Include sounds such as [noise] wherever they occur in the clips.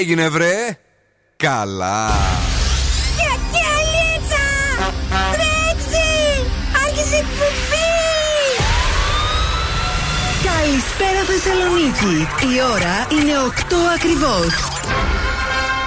έγινε βρε; Καλά. Γιατί αλίτσα Τρέξει. Άρχισε εκπομπή. Καλησπέρα Θεσσαλονίκη. Η ώρα είναι 8 ακριβώς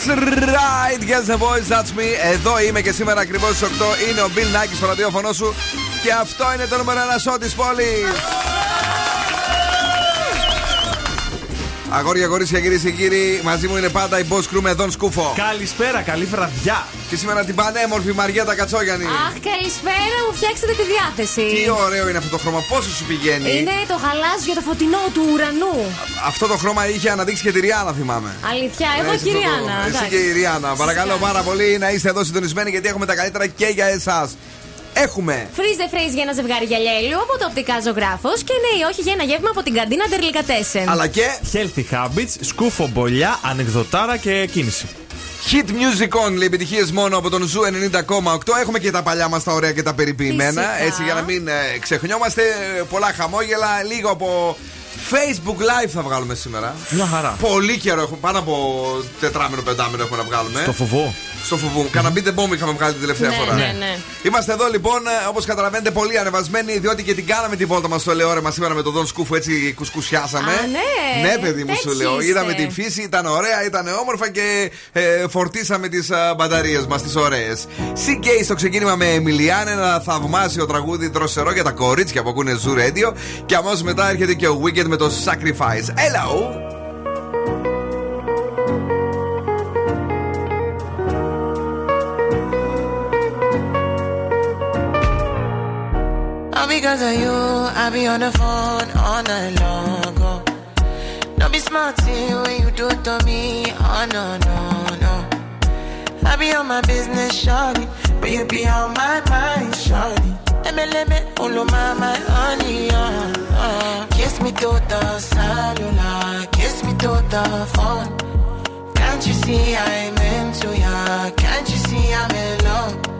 That's right, yes the boys, that's me. Εδώ είμαι και σήμερα ακριβώς στις 8 είναι ο Bill Nackis στο ραδιόφωνο σου και αυτό είναι το νούμερο 1 σο της πόλης. Αγόρια, κορίτσια, κυρίες και κύριοι, μαζί μου είναι πάντα η Boss Crew με Δον Σκούφο. Καλησπέρα, καλή βραδιά. Και σήμερα την πανέμορφη Μαριέτα Κατσόγιανη. Αχ, καλησπέρα, μου φτιάξετε τη διάθεση. Τι ωραίο είναι αυτό το χρώμα, πόσο σου πηγαίνει; Είναι το γαλάζιο, το φωτεινό του ουρανού. Αυτό το χρώμα είχε αναδείξει και τη Ριάννα, θυμάμαι. Αλήθεια, εγώ Ναι, και η εσύ το- Ριάννα. Εσύ εντάξει. και η Ριάννα. Παρακαλώ πάρα πολύ να είστε εδώ συντονισμένοι γιατί έχουμε τα καλύτερα και για εσάς. Έχουμε Freeze the phrase για ένα ζευγάρι γυαλιά ήλιου από το οπτικά ζωγράφος και ναι ή όχι για ένα γεύμα από την καντίνα Ντερλικατέσεν. αλλά και Healthy habits, σκούφο μπολιά, ανεκδοτάρα και κίνηση. Hit Music Only, επιτυχίες μόνο από τον Ζου 90,8. Έχουμε και τα παλιά μας τα ωραία και τα περιποιημένα. Φυσικά. Έτσι για να μην ε, ξεχνιόμαστε. Πολλά χαμόγελα, λίγο από Facebook Live θα βγάλουμε σήμερα. Μια χαρά. Πολύ καιρό έχουμε, πάνω από τετράμινο, πεντάμινο έχουμε να βγάλουμε. Το φοβό. Στο φουβού. Κάνα μπείτε μπόμ είχαμε βγάλει την τελευταία Ναι, φορά. ναι, ναι. Είμαστε εδώ λοιπόν, όπως καταλαβαίνετε, πολύ ανεβασμένοι, διότι και την κάναμε τη βόλτα μας στο Ελαιόρεμα σήμερα με τον Δον Σκούφο, έτσι κουσκουσιάσαμε. Α, ναι. Ναι, παιδί μου, σου Τέτοιοι λέω. είστε. Είδαμε την φύση, ήταν ωραία, ήταν όμορφα και ε, φορτίσαμε τις μπαταρίες μας, τις ωραίες. CK στο ξεκίνημα με Εμιλιάν, ένα θαυμάσιο τραγούδι δροσερό για τα κορίτσια που ακούνε Zoo Radio. Και αμέσως μετά έρχεται και ο Wicked με το Sacrifice. Hello! Because of you, I be on the phone all night long. Oh. Don't be smart when you do it to me. Oh no, no, no. I be on my business, shawty. But you be on my mind, shawty. MLM, all my, my honey, uh, uh. Kiss me to the cellular, kiss me to the phone. Can't you see I'm into ya? Can't you see I'm in love?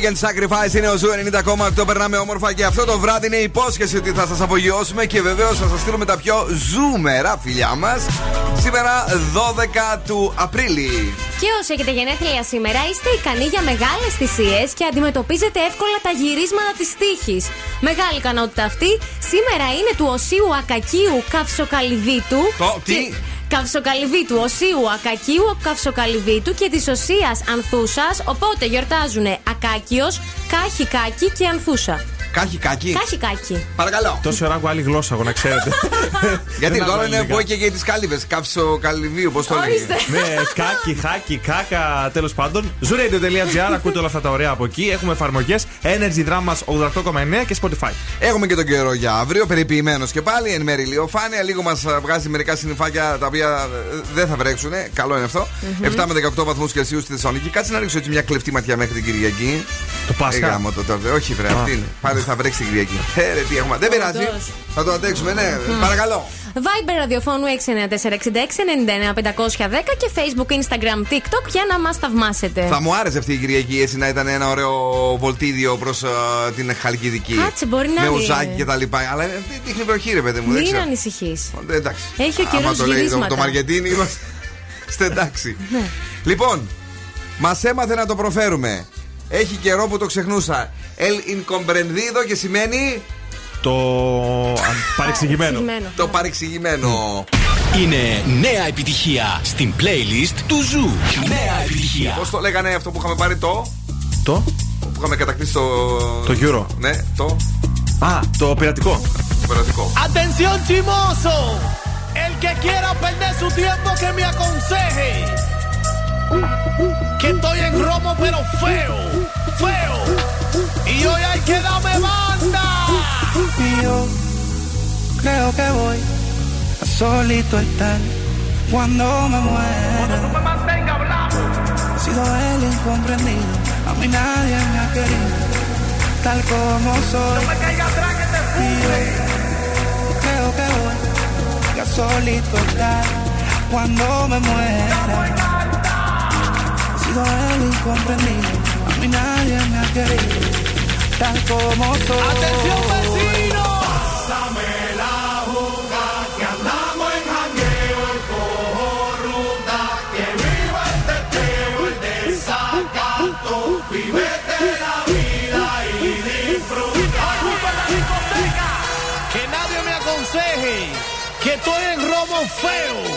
Weeknd Sacrifice είναι ο Zoo 90,8. Περνάμε όμορφα και αυτό το βράδυ είναι υπόσχεση ότι θα σας απογειώσουμε και βεβαίως θα σας στείλουμε τα πιο ζούμερα φιλιά μας. Σήμερα 12 του Απρίλη. Και όσοι έχετε γενέθλια σήμερα, είστε ικανοί για μεγάλες θυσίες και αντιμετωπίζετε εύκολα τα γυρίσματα της τύχης. Μεγάλη ικανότητα αυτή σήμερα είναι του Οσίου Ακακίου Καυσοκαλυβίτου. Το τι; Και- Καυσοκαλυβίτου, Οσίου Ακακίου Καυσοκαλυβίτου και της Οσίας Ανθούσας. Οπότε γιορτάζουν Ακάκιος, Κάχη Κάκη και Ανθούσα. Κάχη κάκι. Κάχη Κάκη. Παρακαλώ. Τόση ώρα έχω άλλη γλώσσα, εγώ να ξέρετε. [laughs] Γιατί Δεν τώρα έχω είναι ελληνικά. που έχει και τις κάλυβες. Κάψο καλυβίου, πώς το λέει. Ορίστε. Ναι, κάκι, χάκι, κάκα, τέλος πάντων. Zooradio.gr, ακούτε όλα αυτά τα ωραία από εκεί. Έχουμε εφαρμογές Energy Drama 88,9 και Spotify. Έχουμε και τον καιρό για αύριο, περιποιημένος και πάλι. Εν μέρη ηλιοφάνεια. Λίγο μας βγάζει μερικά συννεφάκια τα οποία ε, δεν θα βρέξουν. Καλό είναι αυτό. 7 με 18 βαθμούς Κελσίου στη Θεσσαλονίκη. Κάτσε να ρίξω έτσι μια κλεφτή ματιά μέχρι την Κυριακή. Το Ε, Πάσχα. γάμο το τώρα. Όχι, βρε, αυτή είναι. Πάλι θα βρέξει την Κυριακή. Ε, ρε, τι έχουμε. Δεν πειράζει. Όντως. Θα το αντέξουμε, ναι. Παρακαλώ. Viber ραδιοφώνου 694-6699-510 και Facebook, Instagram, TikTok για να μας θαυμάσετε. Θα μου άρεσε αυτή η Κυριακή έτσι να ήταν ένα ωραίο βολτίδιο προς την Χαλκιδική. Κάτσε, μπορεί να Με είναι. ουζάκι και τα λοιπά. Αλλά ε, δείχνει βροχή, ρε παιδί μου. δεν Μην ξέρω. ανησυχείς. Ε, Εντάξει. Έχει ο Άμα καιρός το λέει το, γυρίσματα. το Μαργετίνι, είμαστε [laughs] εντάξει. Ναι. Λοιπόν, μας έμαθε να το προφέρουμε. Έχει καιρό που το ξεχνούσα. El incomprendido και σημαίνει Το α, παρεξηγημένο. Εξηγημένο. το παρεξηγημένο. Είναι νέα επιτυχία στην playlist του Zoo. Νέα επιτυχία. Πώς το λέγανε αυτό που είχαμε πάρει το; Το; που είχαμε κατακτήσει το. Το Euro. Ναι, το. Α, το πειρατικό. Το περατικό. Atención chimoso, el que quiera perder su tiempo que me aconseje. Que estoy en romo pero feo, feo. Y hoy hay que darme banda. Y yo creo que voy a solito estar cuando me muera. me mantenga hablando. He sido el incomprendido, a mí nadie me ha querido, tal como soy. Me caiga atrás que te yo creo que voy a solito estar cuando me muera sido el incomprendido. A mí nadie me ha querido, tal como soy. ¡Atención, vecino! Pásame la juga que andamos en jangueo y cojo ruta. Que viva el teteo, el desacato. Vivete la vida y disfruta. ¡Ocupa la discoteca! Que nadie me aconseje que estoy en romo feo.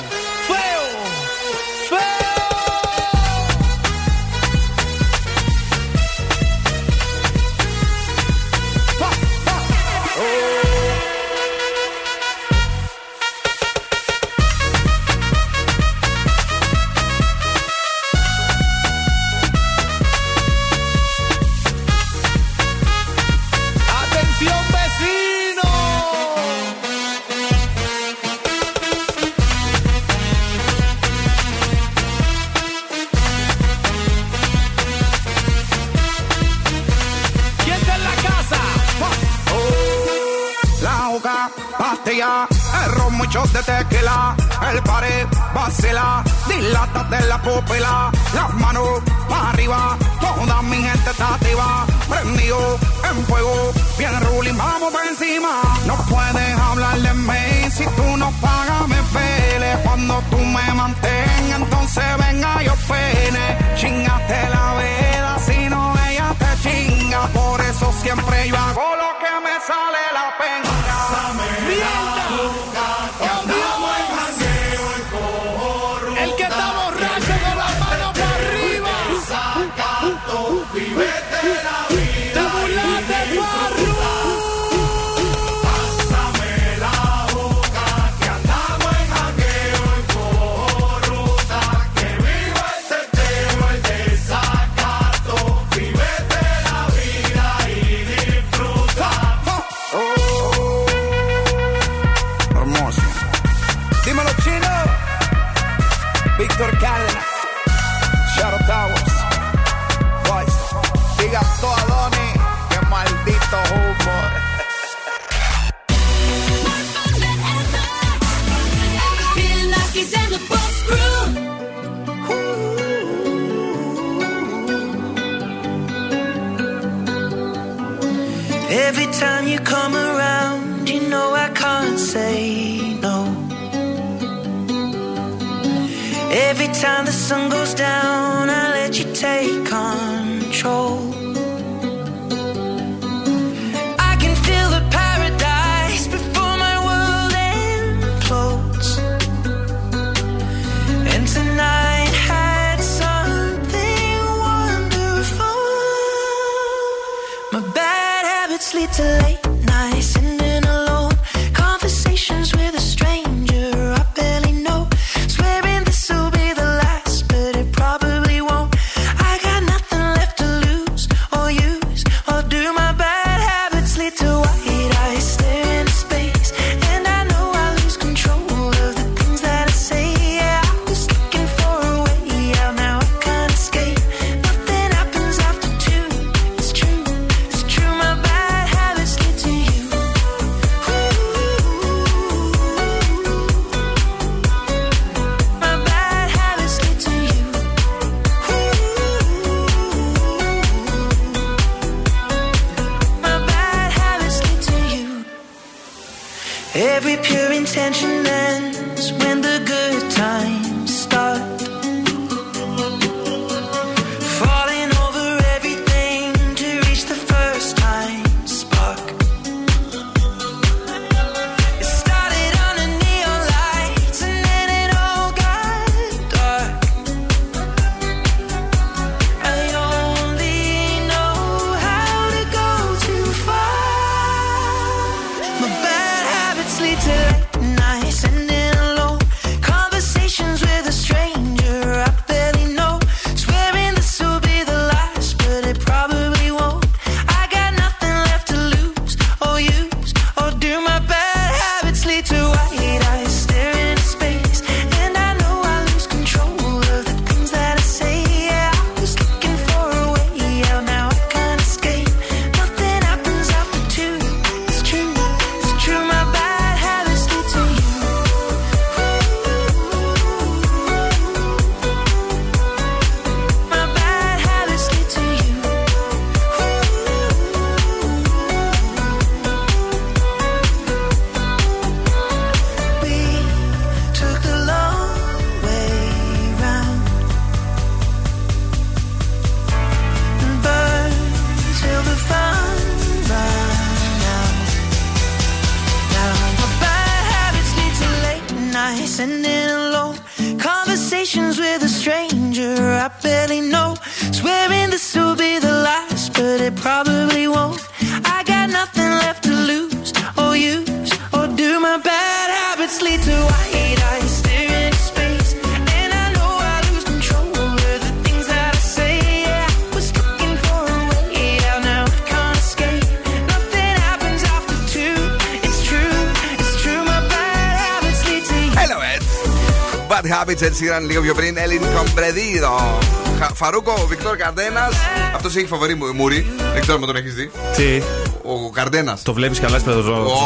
Bad Habits, Ed Sheeran, λίγο πιο πριν. Έλλην Κομπρεδίδο. Χα- Φαρούκο, Βικτόρ Καρντένα. Αυτός έχει φοβερή μου- μουρή. Δεν ξέρω αν τον έχεις δει. Τι; Ο Καρντένα. Το βλέπεις καλά στο παιδοζώο. Ω,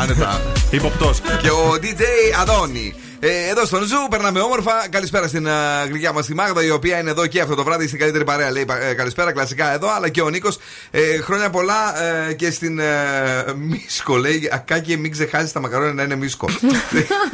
άνετα. [laughs] Υποπτός. Και ο DJ Αδόνη. Ε, εδώ στον Ζου περνάμε όμορφα. Καλησπέρα στην uh, γλυκιά μας τη Μάγδα, η οποία είναι εδώ και αυτό το βράδυ στην καλύτερη παρέα. Λέει ε, καλησπέρα, κλασικά εδώ. Αλλά και ο Νίκος. Ε, χρόνια πολλά ε, και στην ε, Μίσκο. Λέει Ακάκι, μην ξεχάσεις τα μακαρόνια να είναι Μίσκο. [laughs]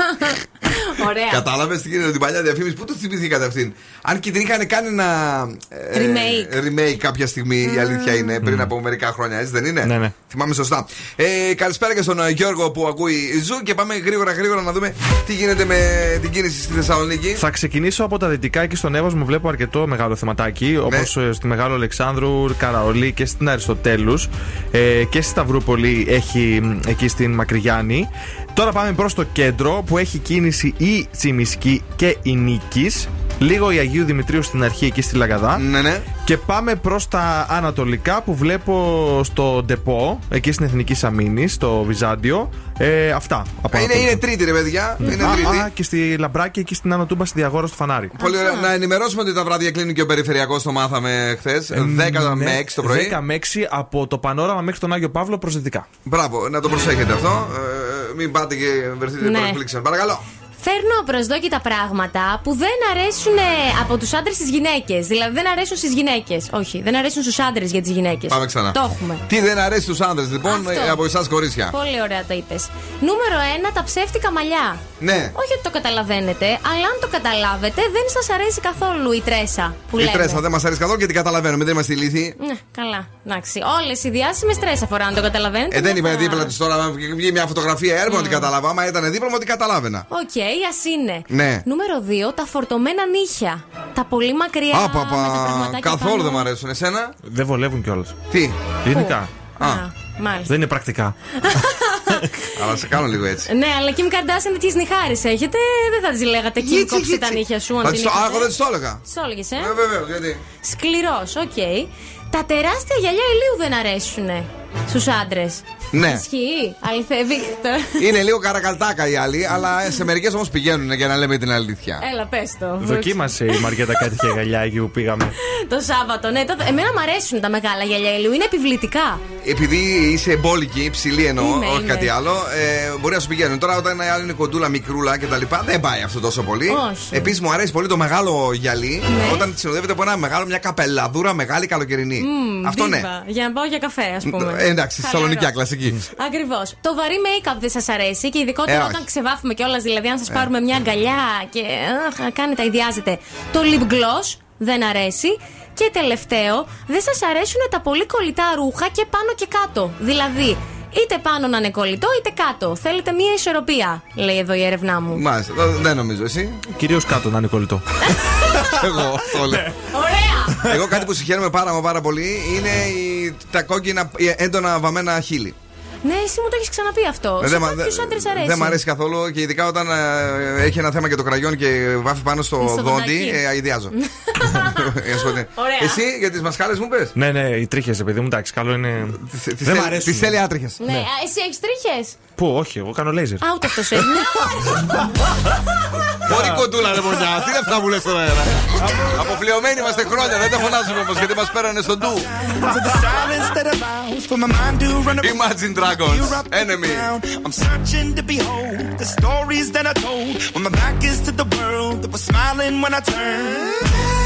Ωραία. Κατάλαβες τι γίνεται την παλιά διαφήμιση; Πού το θυμηθήκατε αυτήν; Αν και την είχαν κάνει ένα. ε, Remake. remake κάποια στιγμή, η αλήθεια είναι, πριν από μερικά χρόνια, έτσι δεν είναι; Ναι, ναι. Θυμάμαι σωστά. Ε, καλησπέρα και στον ε, Γιώργο που ακούει Zoo και πάμε γρήγορα γρήγορα να δούμε τι γίνεται με την κίνηση στη Θεσσαλονίκη. Θα ξεκινήσω από τα δυτικά εκεί στον Εύωσμο. Βλέπω αρκετό μεγάλο θεματάκι. Ναι. Όπως στη Μεγάλο Αλεξάνδρου, Καραολί και στην Αριστοτέλους. Ε, και στη Σταυρούπολη έχει μ, εκεί στην Μακριγιάννη. Τώρα πάμε προς το κέντρο που έχει κίνηση η Τσιμισκή και η Νίκης. Λίγο η Αγίου Δημητρίου στην αρχή εκεί στη Λαγκαδά. Ναι, ναι. Και πάμε προς τα ανατολικά που βλέπω στο Ντεπό, εκεί στην Εθνική Σαμίνη, στο Βυζάντιο. Ε, αυτά. Από Είναι, ανατολικά. είναι τρίτη, ρε παιδιά. Είναι Α, τρίτη. α, και στη Λαμπράκη εκεί στην Άνω Τούμπα στη Διαγόρα στο Φανάρι. Πολύ ωραία. Να ενημερώσουμε ότι τα βράδια κλείνει και ο περιφερειακός, το μάθαμε χθες. 10 με 6 το πρωί. 10 με 6 από το πανόραμα μέχρι τον Άγιο Παύλο προ δυτικά. Μπράβο, να το προσέχετε αυτό. Ε, μην πάτε και βρεθείτε Ναι. προεκπλήξεων. Παρακαλώ. Φέρνω απροσδόκητα πράγματα που δεν αρέσουν ε, από τους άντρες στις γυναίκες. Δηλαδή δεν αρέσουν στις γυναίκες. Όχι, δεν αρέσουν στους άντρες για τις γυναίκες. Πάμε ξανά. Το έχουμε. Τι δεν αρέσει στους άντρες, λοιπόν, Αυτό. ε, από εσάς κορίτσια; Πολύ ωραία το είπες. Νούμερο 1, τα ψεύτικα μαλλιά. Ναι. Όχι ότι το καταλαβαίνετε, αλλά αν το καταλάβετε, δεν σας αρέσει καθόλου η τρέσα που Η λέμε. τρέσα δεν μας αρέσει καθόλου και την καταλαβαίνουμε. Δεν είμαστε ηλίθιοι. Ναι, καλά. Εντάξει. Όλες οι διάσημες τρέσα φοράνε, το καταλαβαίνετε. Ε, δεν μια είμαι χαρά. δίπλα της τώρα. Αν βγει μια φωτογραφία, έρχομαι ότι κατάλαβα. Άμα ήταν δίπλα μου, ότι καταλάβαινα. Οκ, α είναι. Ναι. Νούμερο 2, τα φορτωμένα νύχια. Τα πολύ μακριά. Άπα, με τα πραγματάκια καθόλου πάνω. δεν μου αρέσουν. Εσένα; Δεν βολεύουν κιόλας. Τι; Γενικά. Α, Μάλιστα. Δεν είναι πρακτικά. [laughs] αλλά σε κάνω λίγο έτσι. Ναι, αλλά Kim Kardashian τέτοιε νυχάρε έχετε. Δεν θα της λέγατε Kim, Γίτσι, κόψε γίτσι. τα νύχια σου. αν Θα την της το- Α, είχατε. εγώ δεν της το έλεγα. Τις το έλεγες, ε; Ε, βεβαίως, γιατί; Σκληρός, οκ. Τα τεράστια γυαλιά ηλίου δεν αρέσουν στους άντρες. Ναι. Ισχύει, αληθεύει. Είναι λίγο καρακαλτάκα οι άλλοι, αλλά σε μερικές όμως πηγαίνουν για να λέμε την αλήθεια. Έλα, πες το. Δοκίμασε η Μαριέτα κάτι τέτοια γυαλιά εκεί που πήγαμε. Το Σάββατο, ναι. το- Εμένα μου αρέσουν τα μεγάλα γυαλιά ηλίου. Είναι επιβλητικά. Επειδή είσαι εμπόλικη, ψηλή εννοώ, Είμαι, όχι είμαι. κάτι άλλο, ε, μπορεί να σου πηγαίνουν. Τώρα, όταν η άλλη είναι κοντούλα, μικρούλα κτλ., δεν πάει αυτό τόσο πολύ. Όχι. Επίσης, μου αρέσει πολύ το μεγάλο γυαλί Ναι. όταν συνοδεύεται από ένα μεγάλο, μια καπελαδούρα μεγάλη καλοκαιρινή. Μμμ, αυτό ναι. δίβα. Για να πάω για καφέ, ας πούμε. Ε, εντάξει, Θεσσαλονικιά, κλασική. Ακριβώς. Το βαρύ make-up δεν σας αρέσει και ειδικότερα Ε, όχι. όταν ξεβάφουμε κιόλας. Δηλαδή, αν σας Ε. πάρουμε μια αγκαλιά και αχ, κάνετε, ιδιάζετε. Το lip gloss δεν αρέσει. Και τελευταίο, δεν σας αρέσουν τα πολύ κολλητά ρούχα και πάνω και κάτω. Δηλαδή, είτε πάνω να είναι κολλητό, είτε κάτω. Θέλετε μια ισορροπία, λέει εδώ η έρευνά μου. Μάλιστα, δεν- δεν νομίζω εσύ. Κυρίως κάτω να είναι κολλητό. [laughs] Εγώ αυτό λέω. Ωραία! Εγώ κάτι που συγχαίρομαι πάρα μα πάρα πολύ είναι η- τα κόκκινα η έντονα βαμμένα χείλη. Ναι, εσύ μου το έχεις ξαναπεί αυτό. Ε, Σε μα- κάποιους άντρες αρέσει. Δεν μου αρέσει καθόλου και ειδικά όταν ε, έχει ένα θέμα και το κραγιόν και βάφει πάνω στο, Στο δόντι, δοντάκι. ε, αηδιάζω. Για [laughs] να σου πω τι. Ωραία. Εσύ για τις μασχάλε μου πες. ναι, ναι, οι τρίχες, επειδή μου εντάξει, καλό είναι. Δεν μ' αρέσουν. Τις θέλει άτριχες. Ναι, α, εσύ έχεις τρίχες; Πού, όχι, εγώ κάνω λέιζερ. Α, ούτε αυτό είναι. Μπορεί κοντούλα, ρε μονιά, τι δεν αυτά που λες τώρα. Ένα. Αποφλειωμένοι είμαστε χρόνια, δεν τα φωνάζουμε όμως γιατί μας πέρανε στον ντου. Imagine Dragons, enemy. I'm searching to behold the stories that I told. When my back is to the world, that was smiling when I turned.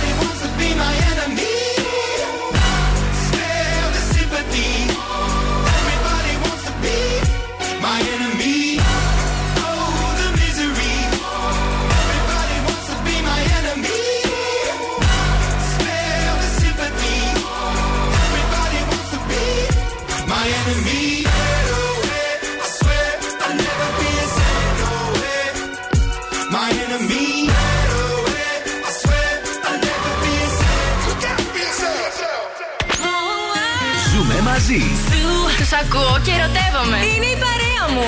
και ερωτεύομαι. Είναι η παρέα μου.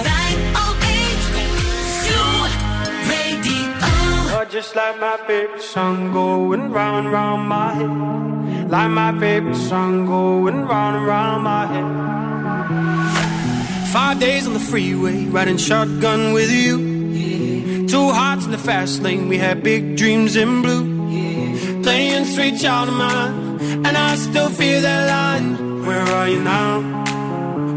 You're just like my favorite song going round and round my head. Like my favorite song going round and round my head. Five days on the freeway, riding shotgun with you. Two hearts in the fast lane, we had big dreams in blue. Playing sweet child of mine, and I still feel that line. Where are you now?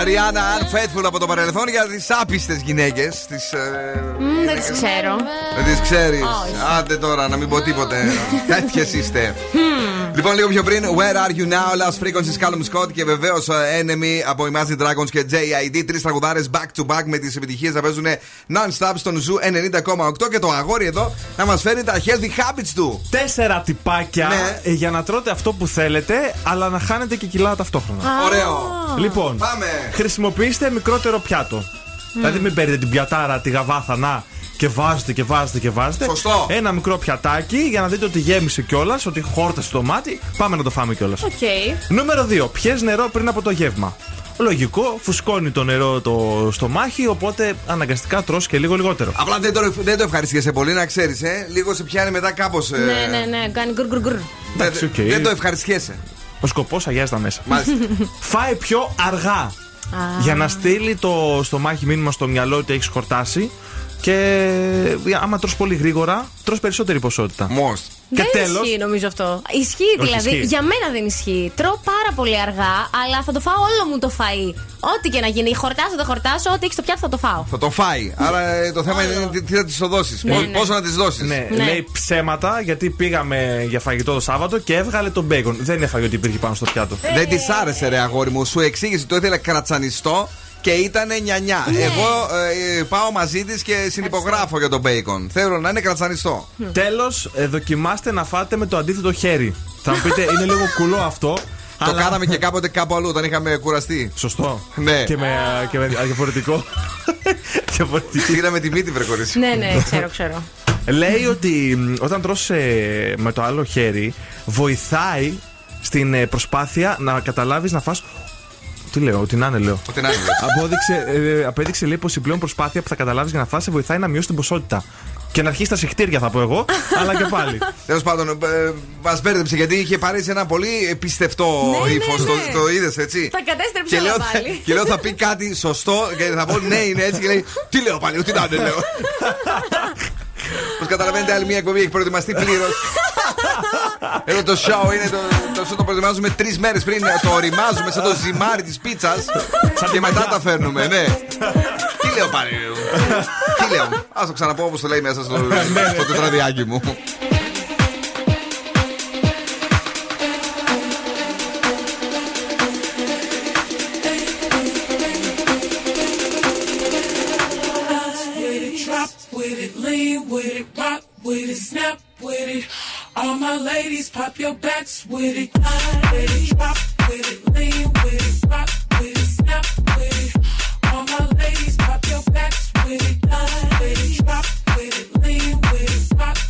Τραγουδάρα Ριάννα Unfaithful από το παρελθόν για τις άπιστες γυναίκες. Τις, ε, Μμ, δεν τις ξέρω. Δεν τις ξέρεις. Όχι. Άντε τώρα να μην πω τίποτε. Τέτοιες είστε. Λοιπόν, λίγο πιο πριν, Where are you now? Last Frequencies, Callum Scott και βεβαίως Enemy από Imagine Dragons και JID. Τρεις τραγουδάρες back to back με τις επιτυχίες να παίζουν non-stop στον Zoo 90,8 και το αγόρι εδώ να μας φέρει τα healthy habits του. Τέσσερα τυπάκια Ναι. ε, για να τρώτε αυτό που θέλετε, αλλά να χάνετε και κιλά ταυτόχρονα. Ωραίο. Λοιπόν, Πάμε. Χρησιμοποιήστε μικρότερο πιάτο. Δηλαδή, μην παίρνετε την πιατάρα, τη γαβάθανα και βάζετε και βάζετε και βάζετε. Σωστό. Ένα μικρό πιατάκι για να δείτε ότι γέμισε κιόλας, ότι χόρτασε το μάτι. Πάμε να το φάμε κιόλας. Οκ. Νούμερο 2. Πιες νερό πριν από το γεύμα. Λογικό, φουσκώνει το νερό το στομάχι, οπότε αναγκαστικά τρως και λίγο λιγότερο. Απλά δεν το, δεν το ευχαριστιέσαι πολύ, να ξέρεις, ε. Λίγο σε πιάνει μετά κάπως. Ναι, ναι, ναι, κάνει γκουρ γκουρ γκουρ. Εντάξει, οκ. Δεν το ευχαριστιέσαι. Ο σκοπός αγιάζει τα μέσα. Μάλιστα. Φάε πιο αργά. Για να στείλει το στομάχι μήνυμα στο μυαλό ότι έχεις χορτάσει. Και άμα τρως πολύ γρήγορα, τρως περισσότερη ποσότητα. Μόστ. Και δεν τέλος- ισχύει νομίζω αυτό. Ισχύει Όχι, δηλαδή. ισχύει. Για μένα δεν ισχύει. Τρώω πάρα πολύ αργά, αλλά θα το φάω όλο μου το φαΐ. Ό,τι και να γίνει. Χορτάσω, δεν χορτάσω, ό,τι έχεις στο πιάτο θα το φάω. Θα το φάει. Άρα ε, το θέμα είναι τι, τι θα της το δώσεις. Ναι, ναι. Πόσο να της δώσεις. Ναι, Ναι. λέει ψέματα γιατί πήγαμε για φαγητό το Σάββατο και έβγαλε τον μπέικον. Δεν έφαγε ότι υπήρχε πάνω στο πιάτο. Δεν της άρεσε, ρε αγόρι μου. Σου εξήγησε το ήθελε κρατσανιστό και ήταν νιανιά. Ναι. Εγώ ε, πάω μαζί της και συνυπογράφω για τον μπέικον. Θέλω να είναι κρατσανιστό. Τέλος, δοκιμάστε να φάτε με το αντίθετο χέρι. Θα μου πείτε, είναι λίγο κουλό αυτό. Το κάναμε και κάποτε κάπου αλλού όταν είχαμε κουραστεί. Σωστό. Ναι. Και με, και με διαφορετικό. [laughs] διαφορετική. Πήραμε τη μύτη, βρε κορίτσι. Ναι, ναι, ξέρω, ξέρω. Λέει ότι μ, όταν τρως ε, με το άλλο χέρι βοηθάει στην ε, προσπάθεια να καταλάβεις να φας τι λέω, ότι να είναι λέω. Ότι να είναι. Απόδειξε, ε, απέδειξε λέει πως η πλέον προσπάθεια που θα καταλάβεις για να φας σε βοηθάει να μειώσεις την ποσότητα. Και να αρχίσεις τα συχτήρια θα πω εγώ, αλλά και πάλι. [laughs] Τέλος πάντων, μας μπέρδεψε γιατί είχε πάρει σε ένα πολύ πιστευτό Ναι, ναι, ύφος. ναι. Το, το είδες έτσι; Τα κατέστρεψε Και λέω, όλα θα, πάλι. [laughs] και λέω θα πει κάτι σωστό και θα πω ναι είναι έτσι και λέει Τι λέω πάλι, τι να είναι λέω [laughs] Όπως καταλαβαίνετε άλλη μια εκπομπή έχει προετοιμαστεί πλήρως. Εδώ το show είναι το, το show το προετοιμάζουμε τρεις μέρες πριν. Το οριμάζουμε σαν το ζυμάρι της πίτσας. Και μετά τα φέρνουμε ναι. Τι λέω πάλι λέω Τι λέω. Α το ξαναπώ όπως το λέει μέσα στο, στο τετραδιάκι μου with it, snap with it. All my ladies, pop your backs with it. Line it, drop with it, lean with it, rock with it, snap with it. All my ladies, pop your backs with it. Line it, drop with it, lean with it, rock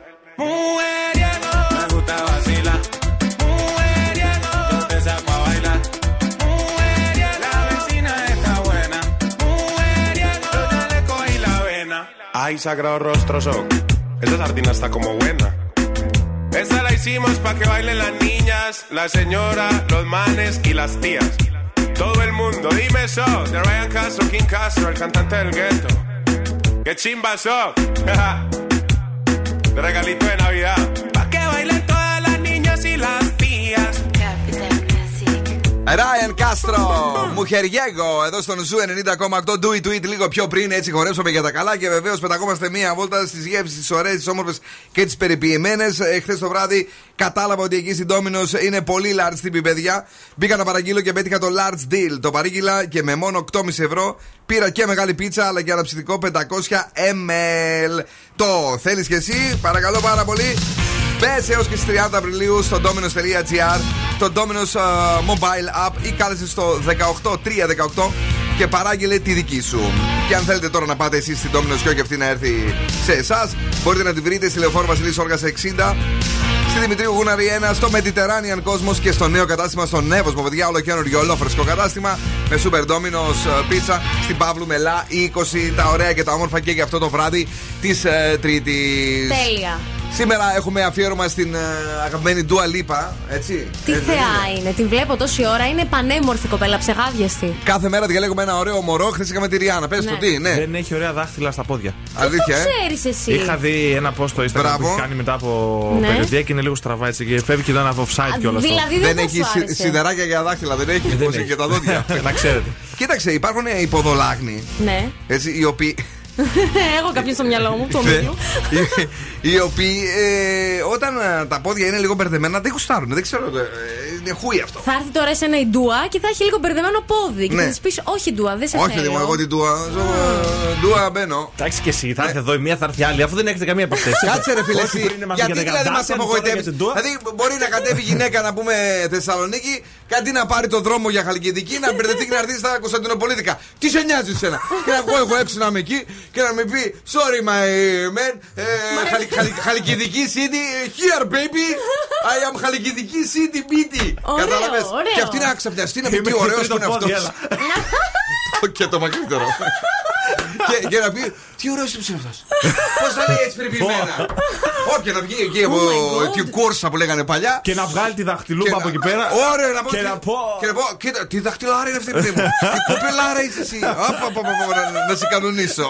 me Yo te La vecina está buena. La vena. Ay, sagrado rostro son. Esta sardina está como buena. Esta la hicimos pa' que bailen las niñas, la señora, los manes y las tías. Todo el mundo, dime eso. De Ryan Castro, King Castro, el cantante del gueto. ¡Qué chimba so! [laughs] Regalito de Navidad. Ryan Castro, Mujeriego, εδώ στον Zoo 90,8 do it, do it λίγο πιο πριν, έτσι χορέψαμε για τα καλά και βεβαίως πεταγόμαστε μία βόλτα στις γεύσεις, τις ωραίες, τις όμορφες και τις περιποιημένες. Εχθές το βράδυ κατάλαβα ότι εκεί στην Domino's είναι πολύ large τύποι, παιδιά. Μπήκα να παραγγείλω και πέτυχα το large deal. Το παρήγγειλα και με μόνο 8,5 ευρώ πήρα και μεγάλη πίτσα αλλά και αναψυκτικό 500 ml. Το θέλεις και εσύ, παρακαλώ πάρα πολύ. Μπες έως και στις 30 Απριλίου στο dominos.gr, το Dominos uh, Mobile App ή κάλεσε στο 18318 και παράγγειλε τη δική σου. Και αν θέλετε τώρα να πάτε εσείς στην Domino's και όχι αυτή να έρθει σε εσάς, μπορείτε να τη βρείτε στη λεωφόρο Βασιλής Όργας 60, στη Δημητρίου Γούναρη 1, στο Mediterranean Cosmos και στο νέο κατάστημα στο Νεύοσμο. Παιδιά, όλο καινούριο, όλο φρεσκό κατάστημα με Super Domino's Pizza στην Παύλου Μελά 20. Τα ωραία και τα όμορφα και για αυτό το βράδυ της ε, Τρίτης. Τέλεια. Σήμερα έχουμε αφιέρωμα στην ε, αγαπημένη Dua Lipa, έτσι. Τι Ε, δεν θεά είναι, την βλέπω τόση ώρα, είναι πανέμορφη κοπέλα, ψεγάδιαστη. Κάθε μέρα διαλέγουμε ένα ωραίο μωρό. Χθε είχαμε τη Ριάννα. Πες Ναι. το τι, ναι. Δεν έχει ωραία δάχτυλα στα πόδια. Αλήθεια, ε. Ξέρεις εσύ. Είχα δει ένα post στο Instagram Μπράβο. που έχει κάνει μετά από Ναι. περιοδία και είναι λίγο στραβά έτσι και φεύγει και δεν είναι offside Α, κιόλα. δηλαδή δεν θα έχει σου σι- άρεσε. σιδεράκια για δάχτυλα, δεν έχει. δεν Όπως έχει. έχει και τα δόντια. [laughs] Να ξέρετε. Κοίταξε, υπάρχουν υποδολάγνοι. Ναι. Έτσι, οι οποίοι. [laughs] Έχω κάποιον στο μυαλό μου, το Ναι. μίλιο. οι- οι οποίοι ε, όταν ε, τα πόδια είναι λίγο μπερδεμένα δεν γουστάρουν. Δεν ξέρω. Ε, είναι χούι αυτό. Θα έρθει τώρα σε ένα η ντουά και θα έχει λίγο μπερδεμένο πόδι. Και Ναι. θα της πεις: Όχι, ντουά, δεν σε Όχι, θέλω. δεν εγώ την ντουα. ζω, ε, Ντουα μπαίνω. Εντάξει και εσύ, θα έρθει εδώ η μία, θα έρθει η άλλη, αφού δεν έχετε καμία από αυτέ. [laughs] Κάτσε ρε φίλε, εσύ. Γιατί δηλαδή μας απογοητεύει. Δηλαδή, Δηλαδή μπορεί να κατέβει γυναίκα να πούμε Θεσσαλονίκη, κάτι να πάρει το δρόμο για Χαλκιδική, να μπερδευτεί και να έρθει στα Κωνσταντινοπολίτικα. Τι σε νοιάζει εσένα; Και να βγω εγώ έξω να είμαι εκεί και να με πει Sorry my man, ε, Χαλ- Χαλ- Χαλκιδική City, here baby, I am Χαλκιδική City BT. Κατάλαβες; Και αυτή να ξαφνιαστεί να πει τι ωραίος που είναι αυτός. Και το μακρύτερο. Και, να πει τι ωραίος είναι αυτός. Πώς θα λέει έτσι περιποιημένα. Όχι να βγει εκεί από την κούρσα που λέγανε παλιά. Και να βγάλει τη δαχτυλούπα από εκεί πέρα. Ωραία να πω. Και να πω, κοίτα, τι δαχτυλάρα είναι αυτή. Τι κοπελάρα είσαι εσύ. Να σε κανονίσω.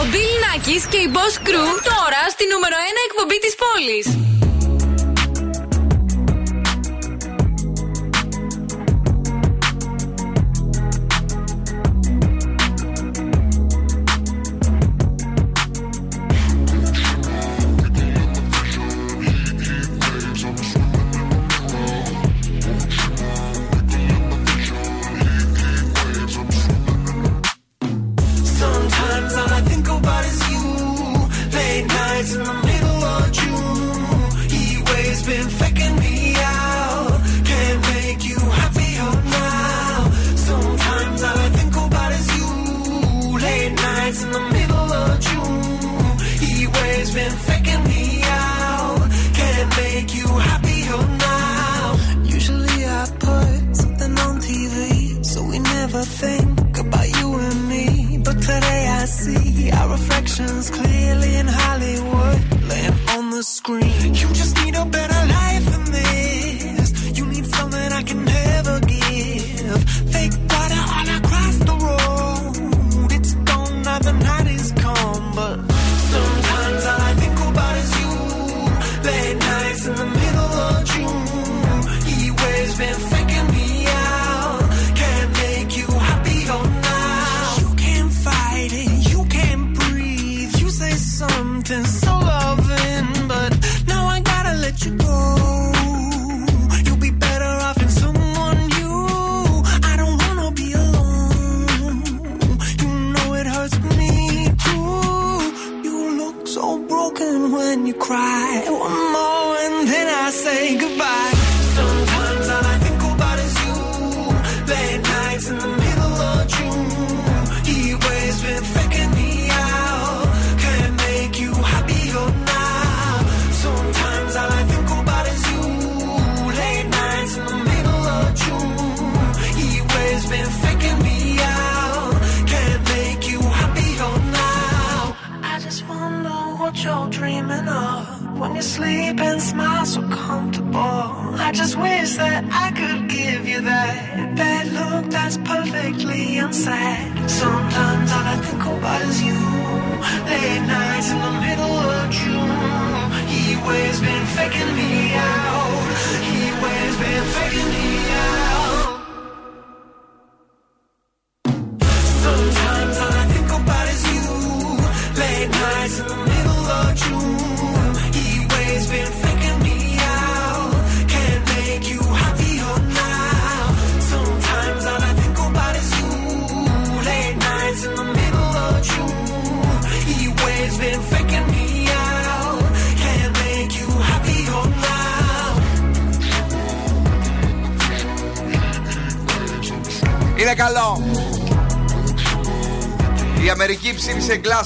Ο Bill Nackis και η Boss Crew τώρα στη νούμερο 1 εκπομπή της πόλης.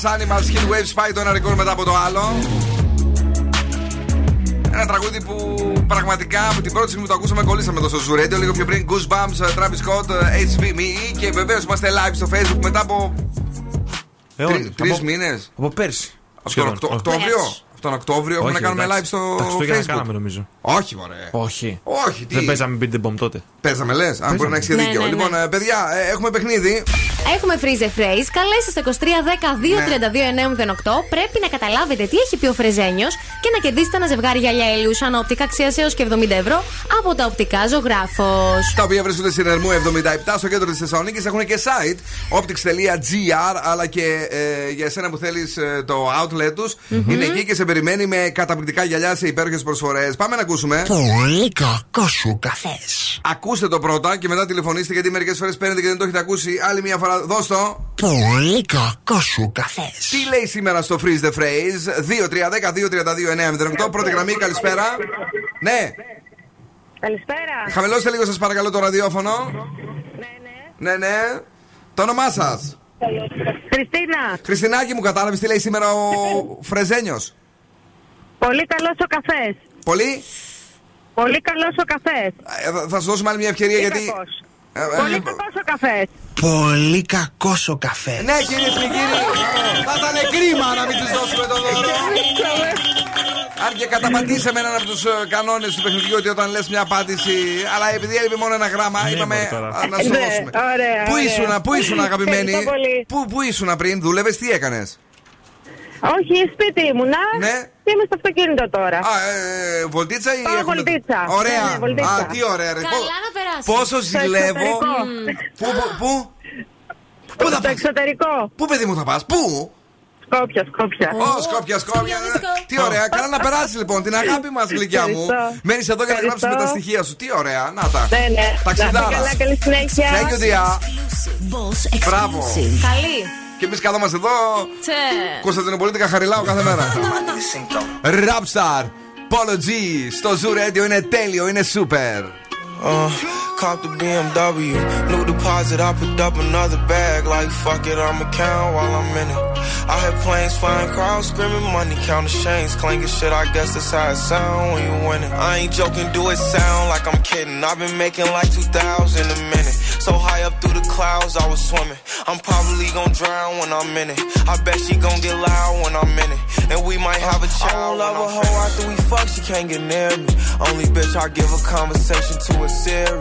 Animal Skin Waves πάει το ένα ρεκόρ μετά από το άλλο. Ένα τραγούδι που πραγματικά από την πρώτη στιγμή που το ακούσαμε κολλήσαμε τόσο στο Radio. Λίγο πιο πριν Goosebumps, ε, Travis Scott, ε, HVME και βεβαίως είμαστε live στο Facebook μετά από. Ε, τρεις μήνες. Από πέρσι. Από τον Οκτώβριο τον Οκτώβριο έχουμε να κάνουμε live στο εντάξει, Facebook. Κάναμε νομίζω. Όχι, μωρέ. Όχι. όχι τι... Δεν παίζαμε Beat the Bomb τότε. Παίζαμε, λες. Αν μπορεί να έχεις ναι, δίκιο. Ναι, ναι. Λοιπόν, ναι. παιδιά, έχουμε παιχνίδι. Έχουμε freeze phrase. Καλέστε στο 2310-232-908. Πρέπει να καταλάβετε τι έχει πει ο Φρεζένιος και να κερδίσετε ένα ζευγάρι γυαλιά ηλίου σαν οπτικά αξία έως και 70 ευρώ από τα οπτικά ζωγράφος. Τα οποία βρίσκονται στην Ερμού 77 στο κέντρο της Θεσσαλονίκης. Έχουν και site optics.gr αλλά και ε, για εσένα που θέλεις ε, το outlet τους. Mm-hmm. Είναι εκεί και σε περιμένει με καταπληκτικά γυαλιά σε υπέροχες προσφορές. Πάμε να ακούσουμε. Πολύ κακό σου καφές. Ακούστε το πρώτα και μετά τηλεφωνήστε γιατί μερικές φορές παίρνετε και δεν το έχετε ακούσει. Άλλη μια φορά, δώστε το. Πολύ κακό σου καφές. Τι λέει σήμερα στο Freeze the Phrase; 2-3-10-2-32-9-08. Πρώτη γραμμή, καλησπέρα. Ναι. Καλησπέρα. χαμηλώστε λίγο σας παρακαλώ το ραδιόφωνο. Ναι, ναι. Το όνομά σας. Χριστίνα, Χριστινάκη μου, κατάλαβες τι λέει σήμερα ο Φρεζένιος. πολύ καλός ο καφές. Πολύ; Πολύ καλός ο καφές. Ε, θα- θα σου δώσουμε άλλη μια ευκαιρία γιατί. Ε, ε, Πολύ καλό ο καφές. Πολύ κακός ο καφές. Ναι, κυρίε και κύριοι, θα ήταν κρίμα να μην τους δώσουμε το δώρο. Αν και καταπατήσαμε έναν από τους κανόνες του παιχνιδιού ότι όταν λες μια απάντηση. Αλλά επειδή έλειπε μόνο ένα γράμμα, είπαμε α, να σου Ναι, δώσουμε. ωραία, Πού ωραία. ήσουνα, πού ήσουνα, αγαπημένη; Ευχαριστώ πολύ. Πού, πού ήσουνα πριν, δούλευες, τι έκανες; Όχι, σπίτι ήμουνα. Ναι. Και είμαι στο αυτοκίνητο τώρα. Α, ε, βολτίτσα ή. Πάω έχουμε- βολτίτσα. Ωραία. Ναι, ναι, βολτίτσα. Α, τι ωραία, ρε. Καλά Πο- να περάσεις. Πόσο Στο ζηλεύω. εξωτερικό. Πού, πού, πού; Πού θα Στο πας; εξωτερικό. Πού, παιδί μου, θα πας, πού; Σκόπια, Σκόπια. Ω, Σκόπια, Σκόπια. Τι ωραία. Καλά να περάσει λοιπόν την αγάπη μας, γλυκιά μου. Ευχαριστώ. Μένεις εδώ για να Ευχαριστώ. γράψουμε τα στοιχεία σου. Τι ωραία. Να τα. Ναι, ναι. Ταξιδάρα. Να είστε καλά, καλή συνέχεια. Thank you, dear. Μπράβο. Καλή. Και εμείς καθόμαστε εδώ. Τσε. Κωνσταντινοπολίτικα χαριλάω κάθε μέρα. Rapstar. Polo G. Στο Zoo Radio είναι τέλειο, είναι super. Cop the BMW, new deposit. I picked up another bag. Like fuck it, I'ma count while I'm in it. I had planes flying, crowds screaming, money counting chains, clanking shit. I guess that's how it sound when you win it. I ain't joking, do it sound like I'm kidding. I've been making like 2,000 a minute. So high up through the clouds, I was swimming. I'm probably gonna drown when I'm in it. I bet she gon' get loud when I'm in it. And we might have a child. I don't love a hoe after we fuck, she can't get near me. Only bitch I give a conversation to a Siri.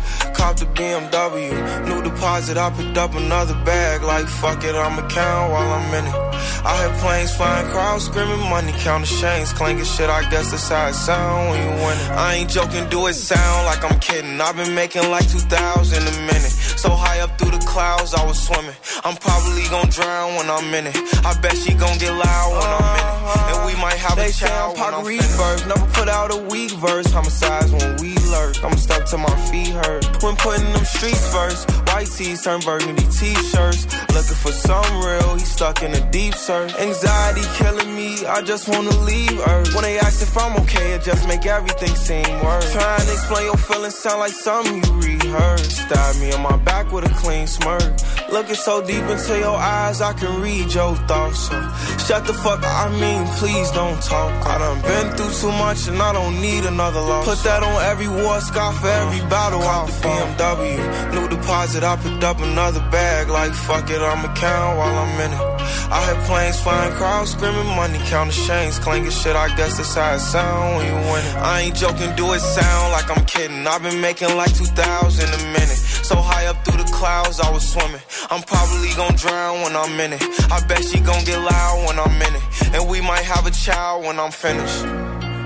Cop the BMW, new deposit. I picked up another bag. Like fuck it, I'ma count while I'm in it. I hear planes flying, crowds screaming, money counting chains, clanking shit. I guess that's how it sound when you win it. I ain't joking, do it sound like I'm kidding. I've been making like 2,000 a minute. So high up through the clouds, I was swimming. I'm probably gonna drown when I'm in it. I bet she gon' get loud when I'm in it. And we might have They a child. I'm Pac rebirth, never put out a weak verse. Homicides when we lurk. I'm stuck to my feet hurt. When putting them streets first, white tees turn burgundy t-shirts. Looking for some real, he stuck in a deep search. Anxiety killing me, I just wanna leave Earth. When they ask if I'm okay, it just make everything seem worse. Trying to explain your feelings sound like something you rehearsed. Stab me in my back with a clean smirk. Looking so deep into your eyes, I can read your thoughts. So shut the fuck, I mean, please don't talk. I done been through too much and I don't need another loss. Put that on every war scar for every battle. Out the BMW, new deposit. I picked up another bag. Like fuck it, I'ma count while I'm in it. I had planes flying, crowds screaming, money counting chains, clanking shit. I guess that's how it sound when you win. I ain't joking, do it sound like I'm kidding. I've been making like 2,000 a minute. So high up through the clouds, I was swimming. I'm probably gonna drown when I'm in it. I bet she gonna get loud when I'm in it. And we might have a child when I'm finished.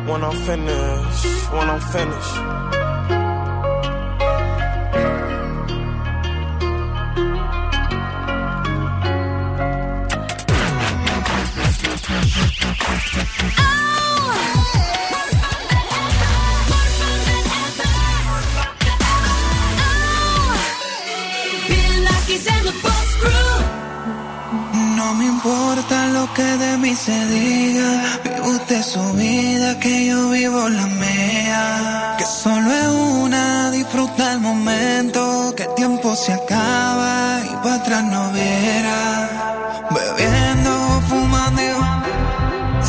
When I'm finished, when I'm finished. No me importa lo que de mí se diga. Vive usted su vida, que yo vivo la mía. Que solo es una, disfruta el momento. Que el tiempo se acaba y para atrás no viera. Bebiendo,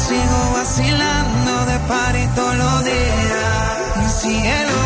sigo vacilando de party todos los días. Cielo. Cielo.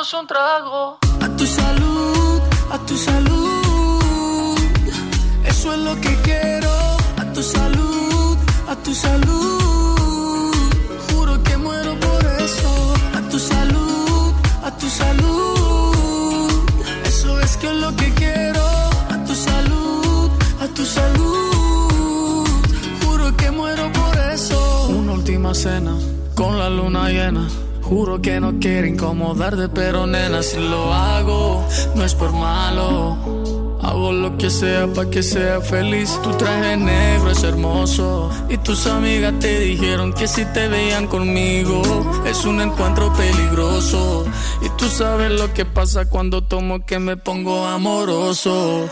A tu salud, a tu salud. Eso es lo que quiero. A tu salud, a tu salud. Juro que muero por eso. A tu salud, a tu salud. Eso es que es lo que quiero. A tu salud, a tu salud. Juro que muero por eso. Una última cena con la luna llena Juro que no quiero incomodarte, pero nena, si lo hago, no es por malo. Hago lo que sea para que sea feliz. Tu traje negro es hermoso. Y tus amigas te dijeron que si te veían conmigo es un encuentro peligroso. Y tú sabes lo que pasa cuando tomo que me pongo amoroso.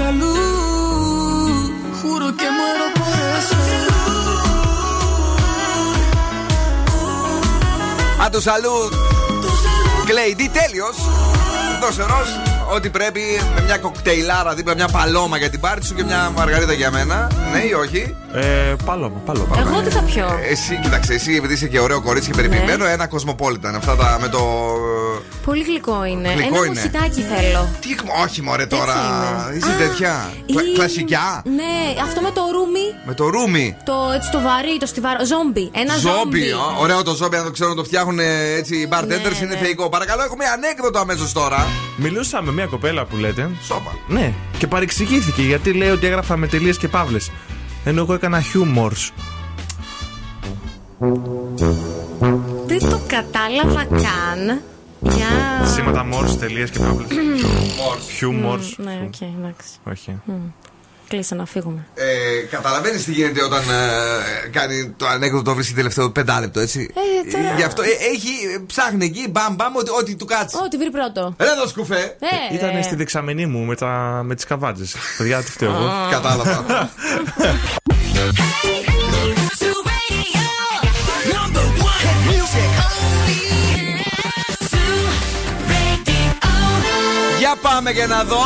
Salud. Juro que muero por eso. A tu salud. Κλέιντι, τέλειος. Δροσερό, ό,τι πρέπει με μια κοκτεϊλάρα δίπλα, μια paloma για την πάρτι σου και μια μαργαρίτα για μένα. Ναι ή όχι; Ε, paloma, paloma. Εγώ τι θα πιω; Εσύ, κοίταξε, εσύ επειδή είσαι και ωραίο κορίτσι και περιποιημένο, ένα cosmopolitan. Αυτά τα με το. Πολύ γλυκό είναι. Γλυκό Ένα είναι. μοχιτάκι θέλω. Τι, όχι, μωρέ τώρα. είμαι. Είσαι Α, τέτοια. ή- Κλα- Κλασικιά. Ναι, αυτό με το ρούμι. Με το ρούμι. Το, έτσι, το βαρύ, το στιβαρό. Ζόμπι. Ένα ζόμπι. Ζόμπι, α, ωραίο το ζόμπι, αν το ξέρω να το φτιάχνουν ε, έτσι οι bartenders Ναι, είναι ναι. θεϊκό. Παρακαλώ, έχουμε ανέκδοτο αμέσως τώρα. Μιλούσα με μια κοπέλα που λέτε. Σόπα. Ναι, και παρεξηγήθηκε γιατί λέει ότι έγραφα με τελείες και παύλες. Ενώ εγώ έκανα humors. Δεν το κατάλαβα καν. Για. Σήματα morse, τελείες και παύλε. Humors. Ναι, οκ, εντάξει. Όχι. Μμ. Κλείσε να φύγουμε. Ε, Καταλαβαίνεις τι γίνεται όταν ε, κάνει το ανέκδοτο βρίσκει τελευταίο πεντάλεπτο, έτσι; Ε, τώρα- Γι' αυτό ε, έχει, ψάχνει εκεί, μπαμ, μπαμ, ότι, ό,τι του κάτσει. Ό,τι βρει πρώτο. Έλα εδώ σκουφέ. Ε, Ήταν ε. στη δεξαμενή μου με, τα, με τις καβάτζες. Παιδιά, τι φταίω εγώ. Κατάλαβα. [laughs] Για πάμε και να δω.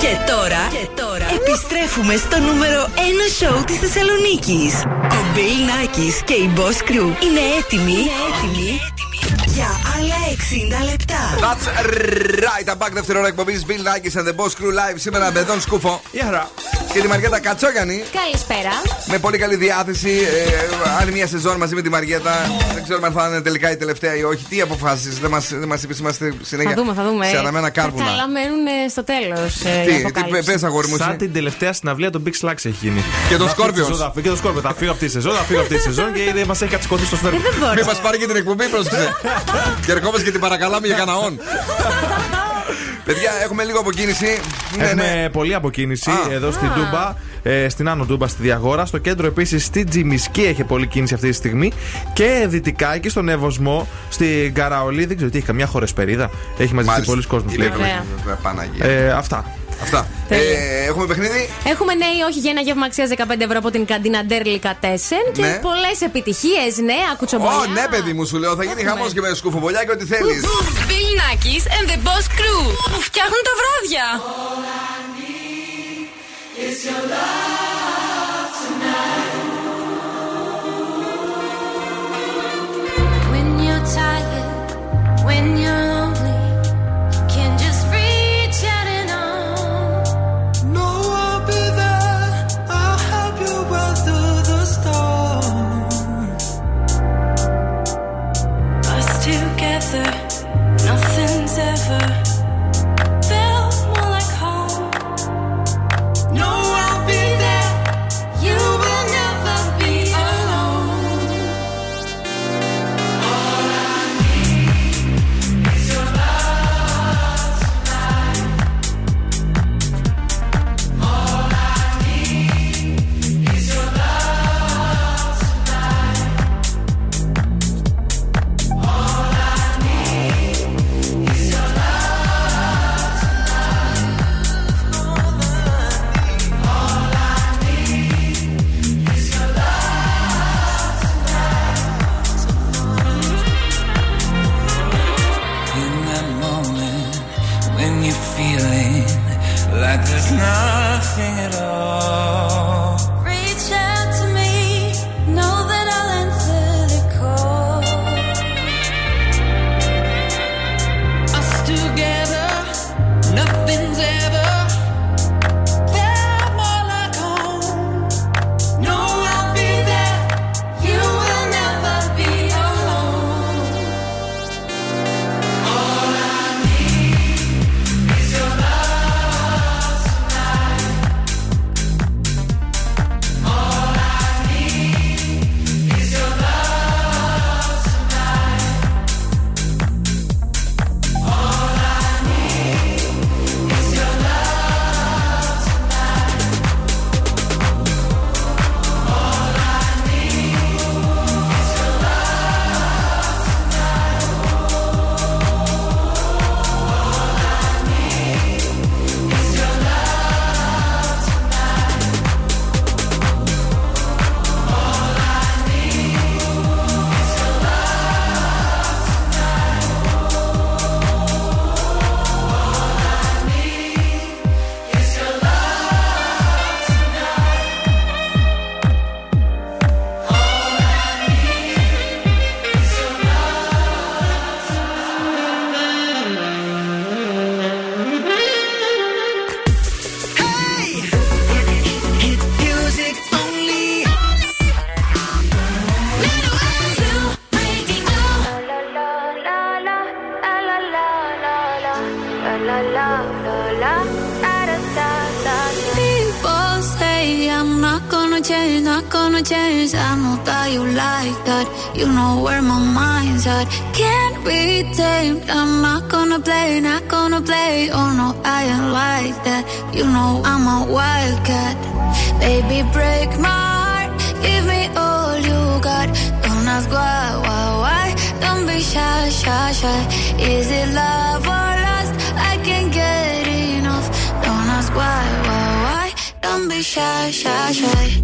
Και τώρα, και τώρα επιστρέφουμε στο νούμερο 1 σοου της Θεσσαλονίκης. Ο Bill Nackis και η Boss Crew είναι έτοιμοι, είναι έτοιμοι για άλλα 60 λεπτά. That's right. I'm back δεύτερη ώρα εκπομπής Bill Nackis and the Boss Crew Live σήμερα με τον Σκούφο. Γεια Και τη Μαριέτα Κατσόγιανη. Καλησπέρα. Με πολύ καλή διάθεση. Ε, άλλη μια σεζόν μαζί με τη Μαριέτα. Δεν ξέρουμε αν θα είναι τελικά η τελευταία ή όχι. Τι αποφάσεις. Δεν μας δεν μας είπες, είμαστε συνέχεια Θα δούμε, θα δούμε. σε αναμένα κάρβουνα. Τα καλά μένουν ε, στο τέλος. Τι, τι πες, αγόρι μου. Σαν εσύ. Την τελευταία συναυλία των Big Slacks έχει γίνει. Και τον Θα φύγει Scorpions. τη σεζόν, θα φύγει Και τον Scorpions. Θα φύγω αυτή τη σεζόν, θα φύγω αυτή τη σεζόν και ήδη μας έχει κατσικωθεί στο σφαίρο. Μην μας πάρει και την εκπομπή, πρόσεξε. [laughs] και ερχόμαστε και την παρακαλάμε για καναόν. Παιδιά, έχουμε λίγο αποκίνηση. Ναι, Έχουμε ναι. πολλή αποκίνηση Α. εδώ στην Τούμπα, ε, στην Άνω Τούμπα, στη Διαγόρα. Στο κέντρο επίσης στη Τζιμισκή έχει πολλή κίνηση αυτή τη στιγμή. Και δυτικά εκεί στον Εύωσμο, στην Καραολί, δεν ξέρω τι έχει, καμιά χωρεσπερίδα. Έχει μαζευτεί Μάλιστα. πολλοί κόσμος. Είναι Ωραία. βέβαια, Παναγία. Ε, αυτά. Αυτά. Τέλεια. Ε, έχουμε παιχνίδι; Έχουμε ναι ή όχι για ένα γεύμα αξίας 15 ευρώ από την καντίνα Ντέρλικα Τέσεν και Ναι. πολλές επιτυχίες, νέα κουτσομπολιά. Ω, ναι, παιδί μου, σου λέω. Θα γίνει χαμός και με σκουφοβολιά και ό,τι θέλεις. Bill Nackis and the Boss Crew που φτιάχνουν τα βράδια. When you're tired, when you're nothing's ever tamed. I'm not gonna play, not gonna play. Oh no, I ain't like that. You know I'm a wildcat. Baby, break my heart. Give me all you got. Don't ask why, why, why. Don't be shy, shy, shy. Is it love or lust? I can't get enough. Don't ask why, why, why. Don't be shy, shy, shy.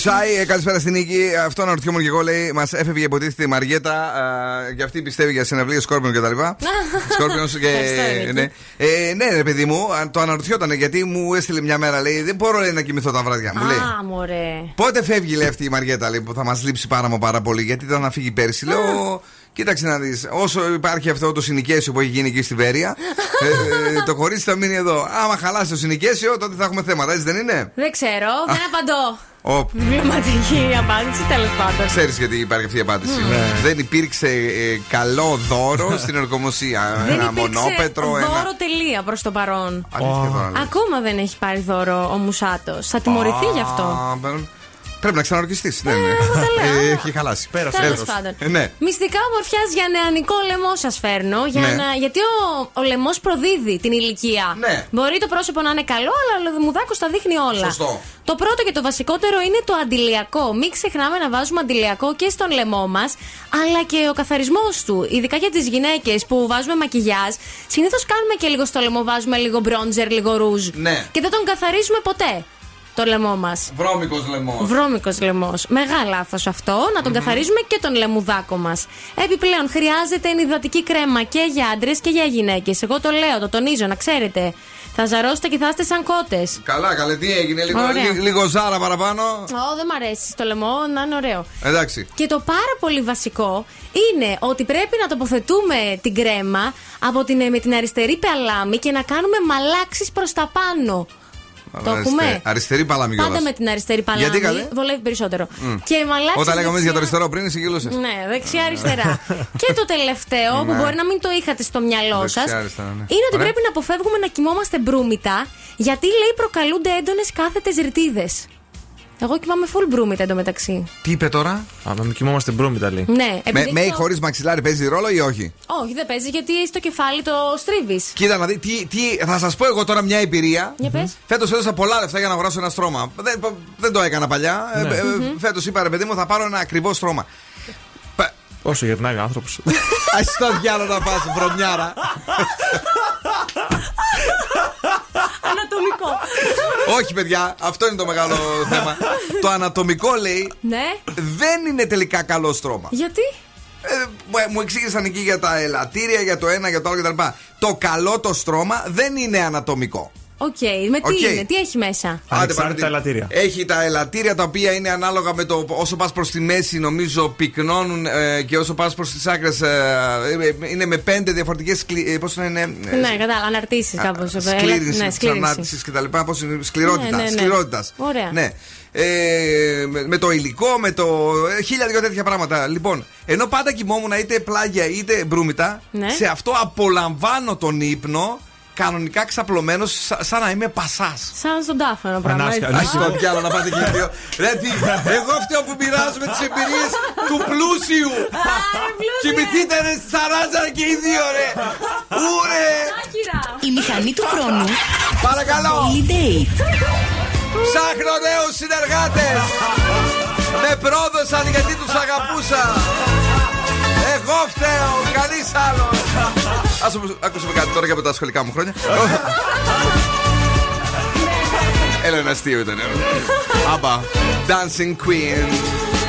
Don't be shy, ε, καλησπέρα στην νίκη. Αυτό αναρωτιόμουν και εγώ, λέει, μας έφευγε υποτίθεται η Μαριέτα ε, και αυτή πιστεύει για συναυλίες Σκόρπιον κτλ. [laughs] Σκόρπιονς και. Ευχαριστώ, Νίκη. ναι. Ε, ναι, ρε παιδί μου, αν το αναρωτιόταν γιατί μου έστειλε μια μέρα, λέει, δεν μπορώ λέει, να κοιμηθώ τα βράδια. Μου λέει. Α, μωρέ. Πότε φεύγει λέει αυτή η Μαριέτα λέει, που θα μας λείψει πάρα μου πάρα πολύ, γιατί ήταν να φύγει πέρσι. Λέω, κοίταξε να δεις, όσο υπάρχει αυτό το συνοικέσιο που έχει γίνει εκεί στη Βέρεια, ε, ε, το κορίτσι θα μείνει εδώ. Άμα χαλάσει το συνοικέσιο, τότε θα έχουμε θέματα, έτσι δεν είναι; Δεν ξέρω, δεν απαντώ. Ο, Βιβλιοματική απάντηση, τέλος πάντων. Ξέρεις γιατί υπάρχει αυτή η απάντηση. Ναι. Δεν υπήρξε ε, καλό δώρο [laughs] στην ορκομοσία. Δεν ένα υπήρξε μονόπετρο, δώρο ένα. τελεία προς το παρόν. Αλήθεια τώρα λες. Ακόμα δεν έχει πάρει δώρο ο Μουσάτος. Θα τιμωρηθεί γι' αυτό. Α, μπα- Πρέπει να ξαναορκιστεί. Ναι, ναι. λέω. Ε, Έχει χαλάσει. Τέλος Τέλος. πάντων. Ε, Ναι. Μυστικά ομορφιάς για νεανικό λαιμό σας φέρνω. Για Ναι. να... Γιατί ο, ο λαιμός προδίδει την ηλικία. Ναι. Μπορεί το πρόσωπο να είναι καλό, αλλά ο λαδιμουδάκο τα δείχνει όλα. Σωστό. Το πρώτο και το βασικότερο είναι το αντιλιακό. Μην ξεχνάμε να βάζουμε αντιλιακό και στον λαιμό μας, αλλά και ο καθαρισμός του. Ειδικά για τις γυναίκες που βάζουμε μακιγιάζ, συνήθως κάνουμε και λίγο στο λαιμό, βάζουμε λίγο μπρόντζερ, λίγο ρούζ. Ναι. Και δεν τον καθαρίζουμε ποτέ το λαιμό μας. Βρώμικος λαιμός. Βρώμικος λαιμός. Μεγάλο λάθος αυτό. Να τον καθαρίζουμε και τον λαιμουδάκο μας. Επιπλέον, χρειάζεται ενυδατική κρέμα και για άντρες και για γυναίκες. Εγώ το λέω, το τονίζω, να ξέρετε. Θα ζαρώσετε και θα είστε σαν κότες. Καλά, καλέ, τι έγινε, λίγο, Ωραία. λί- λίγο ζάρα παραπάνω. Ω, δεν μ' αρέσει το λαιμό, να είναι ωραίο. Εντάξει. Και το πάρα πολύ βασικό είναι ότι πρέπει να τοποθετούμε την κρέμα από την, με την αριστερή παλάμη και να κάνουμε μαλάξεις προς τα πάνω. Το Αριστε- έχουμε. Αριστερή παλάμη Πάντα κιόλας. με την αριστερή παλάμη. Γιατί, καλέ; Βολεύει περισσότερο. Μμ. Και μαλάξει. Όταν λέγαμε εμεί για το δεξιά- αριστερό πριν, συγκυλούσε. Ναι, δεξιά-αριστερά. [laughs] και το τελευταίο, που Ναι. μπορεί να μην το είχατε στο μυαλό σας, Δεξιά-αριστερά, ναι. είναι ότι Ωραία. πρέπει να αποφεύγουμε να κοιμόμαστε μπρούμητα, γιατί λέει προκαλούνται έντονες κάθετες ρητίδες. Εγώ κοιμάμαι full μπρούμητα εντωμεταξύ. Τι είπε τώρα; Α, να μην κοιμόμαστε μπρούμητα λέει. Ναι, Με, επειδή με ή το- χωρίς μαξιλάρι παίζει ρόλο ή όχι; Όχι, δεν παίζει γιατί στο κεφάλι το στρίβεις. Κοίτα να δει, τι, τι, θα σας πω εγώ τώρα μια εμπειρία. Για πες. Φέτος έδωσα πολλά λεφτά για να αγοράσω ένα στρώμα. Δεν, δεν το έκανα παλιά. Ναι. Ε, Μμμ. Φέτος είπα ρε παιδί μου, θα πάρω ένα ακριβό στρώμα. Όσο γερνάει ο άνθρωπος. [laughs] Α το διάλογο να πας, βρωμιάρα. Ανατομικό. Όχι, παιδιά, αυτό είναι το μεγάλο θέμα. Το ανατομικό λέει Ναι. δεν είναι τελικά καλό στρώμα. Γιατί; Ε, μου- μου εξήγησαν εκεί για τα ελατήρια, για το ένα, για το άλλο κτλ. Το καλό το στρώμα δεν είναι ανατομικό. Οκ, με τι Οκ. είναι, τι έχει μέσα; Άντε, Ανεξάρτητα Παναγιώτη. ελατήρια. Έχει τα ελατήρια τα οποία είναι ανάλογα με το όσο πας προς τη μέση, νομίζω πυκνώνουν ε, και όσο πας προς τις άκρες. είναι με πέντε διαφορετικές. Πώς είναι. ε, Ναι, κατάλαβα, αναρτήσεις κάπως. Σκλήρινση, Ναι, τη σκλήρινση. ανάρτηση κτλ. Πώς είναι. Σκληρότητας. Ναι, ναι, ναι. σκληρότητας. Ωραία. Ναι. Ε, με, με το υλικό, με το. ε, χίλια δυο τέτοια πράγματα. Λοιπόν, ενώ πάντα κοιμόμουν είτε πλάγια είτε μπρούμητα, Ναι. σε αυτό απολαμβάνω τον ύπνο κανονικά ξαπλωμένος, σαν να είμαι πασάς. Σαν στον τάφο ένα πράγμα. Ανάσχα- έτσι. Άχι το πιάνω να πάτε και οι δύο. Ρε τι, εγώ φταίω που μοιράζομαι τις εμπειρίες του πλούσιου. Κοιμηθείτε ρε στη σαράτσα και οι δύο ρε. Ούρε. Η μηχανή του χρόνου. Παρακαλώ. Daily Date. Ψάχνω νέους συνεργάτες. Με πρόδωσαν γιατί τους αγαπούσα. Εγώ φταίω, κανείς άλλος. Ας όμως ακούσουμε κάτι τώρα για από τα σχολικά μου χρόνια. [laughs] Έλα ένα αστείο ήταν. ε. Άμπα. Dancing Queen.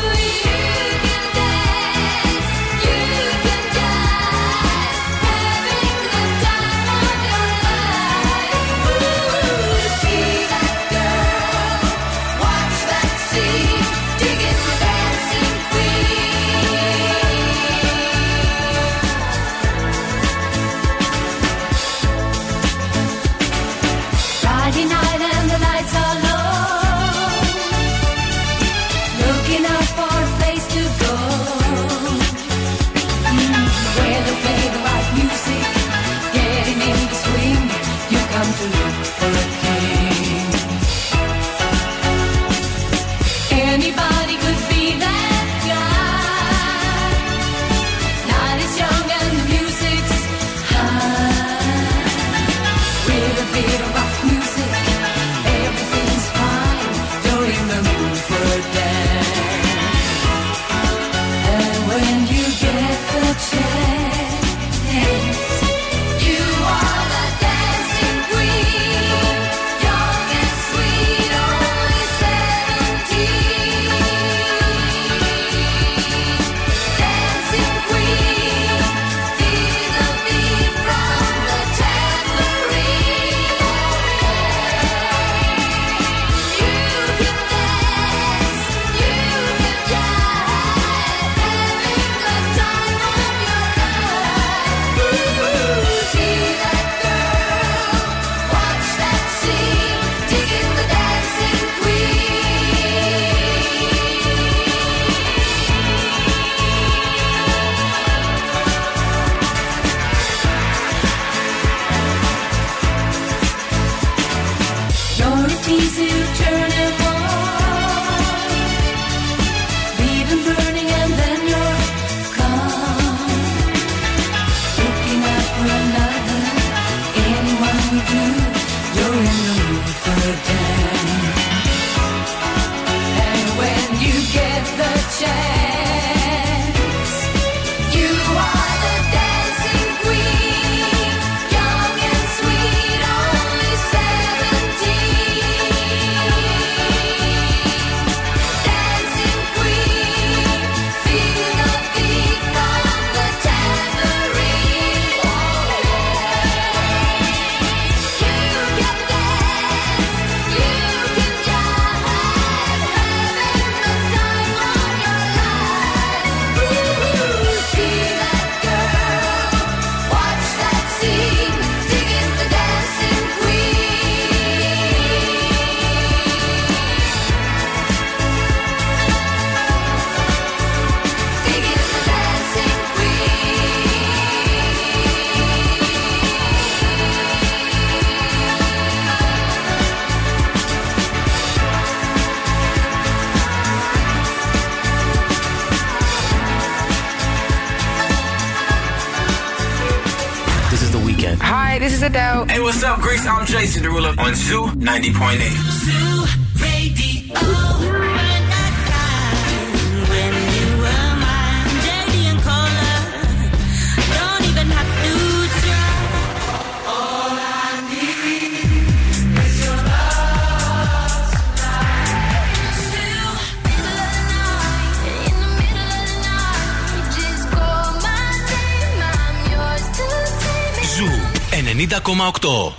Jason Derulo on Zoo 90.8.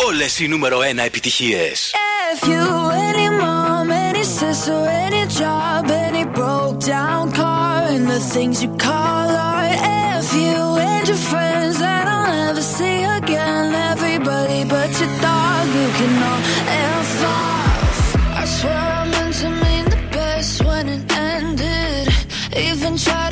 Όλες οι νούμερο 1 επιτυχίες. If you any mom, any sister, any job, any broke down car, and the things you call art. If you and your friends that I'll never see again, everybody but your dog, you can all F off. I swear I meant to mean the best when it ended. Even tried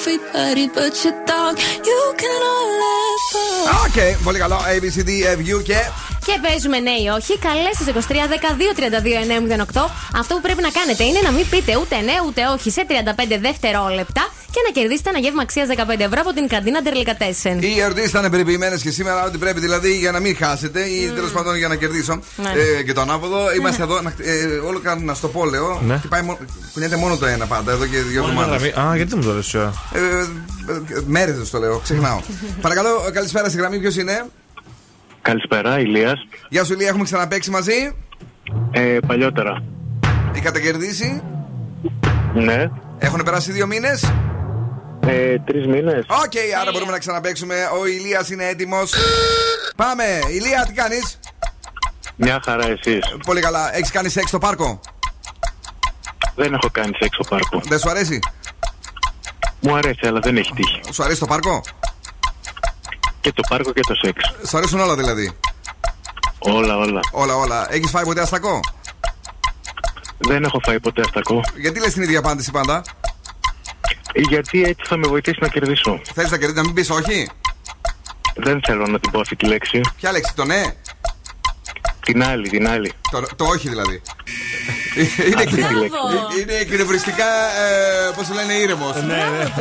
Everybody but your dog, you can all laugh off. Οκ, πολύ καλό. ABCD, FU και. Και παίζουμε ναι ή όχι. Καλείς στις 23 12 32 908. Αυτό που πρέπει να κάνετε είναι να μην πείτε ούτε ναι ούτε όχι σε 35 δευτερόλεπτα και να κερδίσετε ένα γεύμα αξίας 15 ευρώ από την καντίνα Ντερλικατέσεν. Οι ερωτήσεις ήταν περιποιημένες και σήμερα, ό,τι πρέπει δηλαδή για να μην χάσετε ή τέλος πάντων για να κερδίσω. Ναι. Ε, και το ανάποδο. Είμαστε εδώ, να, ε, όλο κα- να στο πω, λέω. Ναι. Χτυπάει μόνο- κουνιέται μόνο το ένα πάντα εδώ και δύο εβδομάδες. Α, γιατί δεν μου το λες τώρα. Ε, Μέρες το λέω, ξεχνάω. [laughs] Παρακαλώ, καλησπέρα στη γραμμή, ποιος είναι; Καλησπέρα, Ηλίας. Γεια σου, Ηλία, έχουμε ξαναπαίξει μαζί; Ε, παλιότερα. Είχατε κερδίσει. Ναι. Έχουν περάσει δύο μήνες; Ε, Τρεις μήνες. Οκ, άρα μπορούμε να ξαναπαίξουμε. Ο Ηλίας είναι έτοιμος. Πάμε, Ηλία, τι κάνεις; Μια χαρά εσείς. Πολύ καλά. Έχεις κάνει σεξ στο πάρκο; Δεν έχω κάνει σεξ στο πάρκο. Δεν σου αρέσει; Μου αρέσει, αλλά δεν έχει τύχει. Σου αρέσει το πάρκο; Και το πάρκο και το σεξ. Σου αρέσουν όλα δηλαδή. Όλα, όλα. Όλα, όλα. Έχεις φάει ποτέ αστακό; Δεν έχω φάει ποτέ αστακό. Γιατί λες την ίδια απάντηση πάντα; Γιατί έτσι θα με βοηθήσει να κερδίσω. Θέλει να κερδίσεις, να μην πεις όχι; Δεν θέλω να την πω αυτή τη λέξη. Ποια λέξη, το ναι. Την άλλη, την άλλη. Το, το όχι δηλαδή. [laughs] είναι, Αυτή τη λέξη. είναι εκνευριστικά, ε, πώς το λένε, ήρεμος. [laughs] Ναι, ναι.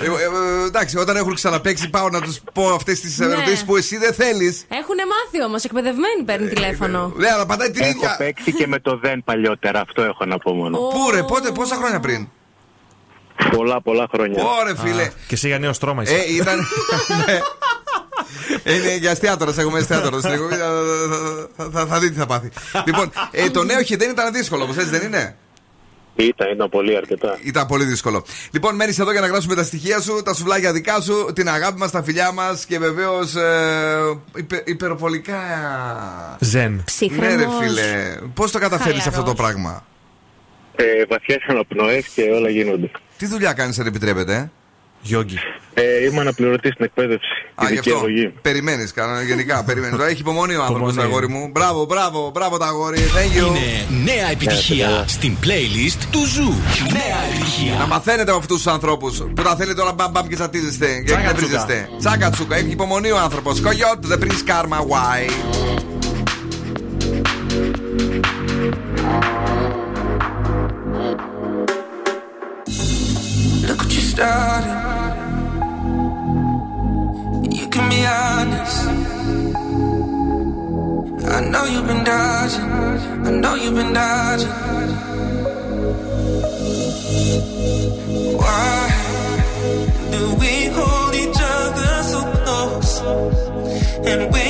Ε, ε, εντάξει, όταν έχουν ξαναπέξει, πάω να τους πω αυτές τις Ναι. ερωτήσεις που εσύ δεν θέλεις. Έχουν μάθει όμως, εκπαιδευμένοι παίρνει τηλέφωνο. Ναι, αλλά πατάει την Έχω ίδια. παίξει και με το δεν παλιότερα. Αυτό έχω να πω μόνο. Πού ρε, πότε, πόσα χρόνια πριν; Πολλά, πολλά χρόνια. Ωρε φίλε. Και εσύ για νέο στρώμα είσαι. Ε, ήταν. Ναι. Ε, Είναι για εστιατόρα, έχουμε εστιατόρα στην εκπομπή. Θα, θα, θα, θα δείτε τι θα πάθει. λοιπόν, ε, το νέο δεν ήταν δύσκολο, όπω έτσι δεν είναι; Ήταν, ήταν πολύ δύσκολο. Λοιπόν, μένει εδώ για να γράψουμε τα στοιχεία σου, τα σουβλάκια δικά σου, την αγάπη μας, τα φιλιά μας και βεβαίως ε, υπε. Ζεν. Ναι, φίλε. Πώς το καταφέρει αυτό το πράγμα; Ε, Βαθιές αναπνοές και όλα γίνονται. Τι δουλειά κάνεις, αν επιτρέπεται. Ε? Γιώργη. Ε, είμαι αναπληρωτής στην εκπαίδευση. Α, γι' αυτό. Περιμένεις, γενικά. Περιμένεις. Έχει υπομονή ο άνθρωπος, αγόρι μου. Μπράβο, μπράβο, μπράβο, τα αγόρι. Thank you. Είναι νέα επιτυχία στην playlist του Zoo. Νέα επιτυχία. Να μαθαίνετε από αυτούς τους ανθρώπους που τα θέλετε όλα μπαμπαμ και σατίζεστε. και εκνευρίζεστε. Τσάκα τσούκα. Έχει υπομονή ο άνθρωπος. Κογιότ, the prince karma, why; started. You can be honest. I know you've been dodging. I know you've been dodging. Why do we hold each other so close? And we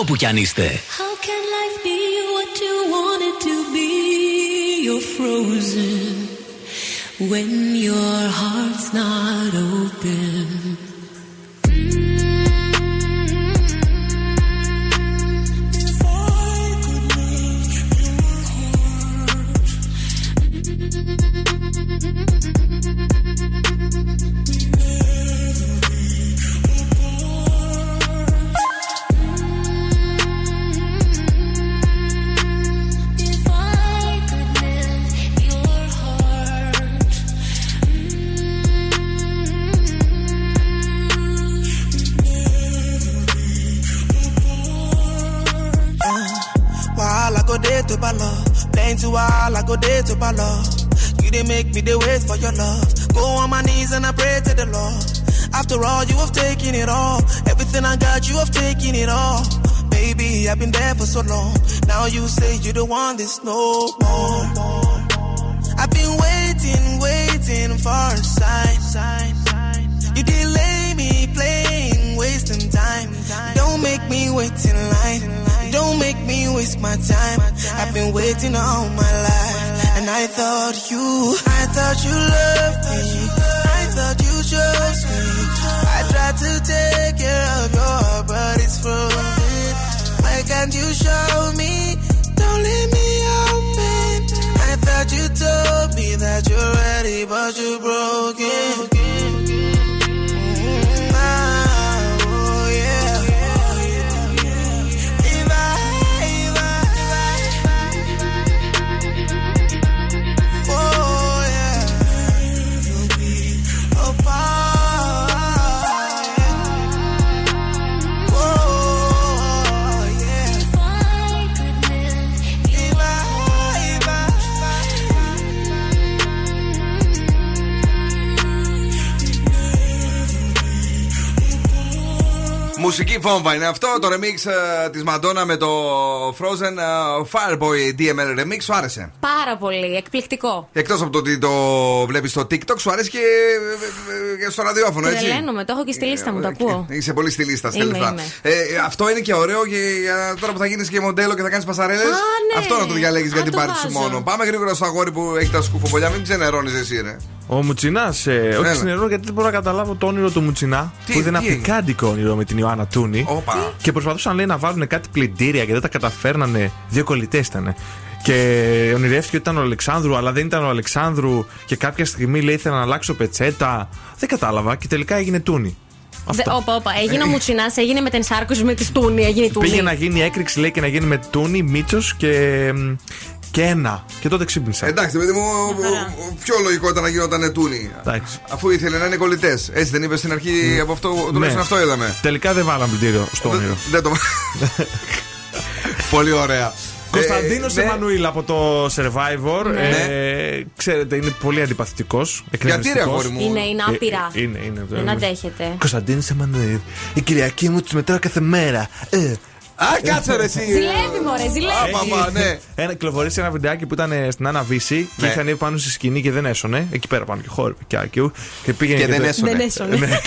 όπου κι αν είστε. You have taken it all. Baby, I've been there for so long. Now you say you don't want this no more. I've been waiting, waiting for a sign. You delay me playing, wasting time. Don't make me wait in line. Don't make me waste my time. I've been waiting all my life. And I thought you, I thought you loved me. I thought you chose me. To take care of your heart, but it's frozen. Why can't you show me? Don't leave me open. I thought you told me that you're ready, but you broke música. Βόμβα είναι αυτό. Το remix ε, της Μαντόνα με το Frozen ε, Fireboy DML remix. Σου άρεσε; Πάρα πολύ, εκπληκτικό. Εκτός από το ότι το βλέπεις στο TikTok, σου αρέσει και, ε, ε, και στο ραδιόφωνο, έτσι; Τρελαίνομαι, το έχω και στη λίστα μου, το ακούω. Είσαι πολύ στη λίστα, Είμαι, στέλνει είμαι. ε, αυτό είναι και ωραίο για, για τώρα που θα γίνεις και μοντέλο και θα κάνεις πασαρέλες. ναι. Αυτό να το διαλέγεις για Α, την το πάρτι σου βάζω. μόνο. Πάμε γρήγορα στο αγόρι που έχει τα σκουφοπολιά, μην ξενερώνεις εσύ, ρε. Ο Μουτσινάς, ε, όχι Έλα. ξενερώ γιατί δεν μπορώ να καταλάβω το όνειρο του Μουτσινά. Τι, που ήταν τι έγινε; αφρικάντικο όνειρο με την Ιωάννα Τούνη. Όπα. Και προσπαθούσαν λέει να βάλουν κάτι πλυντήρια και δεν τα καταφέρνανε. Δύο κολλητές ήταν. Και ονειρεύτηκε ότι ήταν ο Αλεξάνδρου, αλλά δεν ήταν ο Αλεξάνδρου. Και κάποια στιγμή λέει ήθελα να αλλάξω πετσέτα. Δεν κατάλαβα και τελικά έγινε Τούνη. Δε- Όπα, όπα. Έγινε ο Μουτσινάς, έγινε με την σάρκωση με τη Τούνη. Έγινε η Τούνη. Πήγε να γίνει έκρηξη, λέει, και να γίνει με Τούνη, Μίτσος και, και ένα. Και τότε ξύπνησα. Εντάξει, παιδί μου, ο- ο- πιο λογικό ήταν να γινόταν τούνη. Εντάξει. Αφού ήθελε να είναι κολλητές. Έτσι δεν είπες στην αρχή από αυτό, τουλάχιστον Ναι. αυτό είδαμε. Τελικά δεν βάλαμε πλυντήριο στο όνειρο. Δεν το. [laughs] Πολύ ωραία. Κωνσταντίνος Ε, ναι. Εμμανουήλ από το Survivor. Ναι. Ε, ξέρετε, είναι πολύ αντιπαθητικός. Γιατί, ρε, αγόρι μου; Είναι, είναι άπειρα. είναι, είναι. Δεν αντέχετε. Κωνσταντίνος Εμμανουήλ. Η Κυριακή μου τη μετράω κάθε μέρα. Ε, Α, κάτσε ρε εσύ. Ζηλεύει, μωρέ, ζηλεύει. Άπα, ναι. Ένα, κυκλοφορήσει ένα βιντεάκι που ήταν ε, στην Άννα Βύση και Ναι. είχαν ανέβει πάνω στη σκηνή και δεν έσωνε. Εκεί πέρα πάνω και χώρο και άκιου. Και πήγαινε Και δεν το- έσωνε. Δεν έσωνε. [laughs]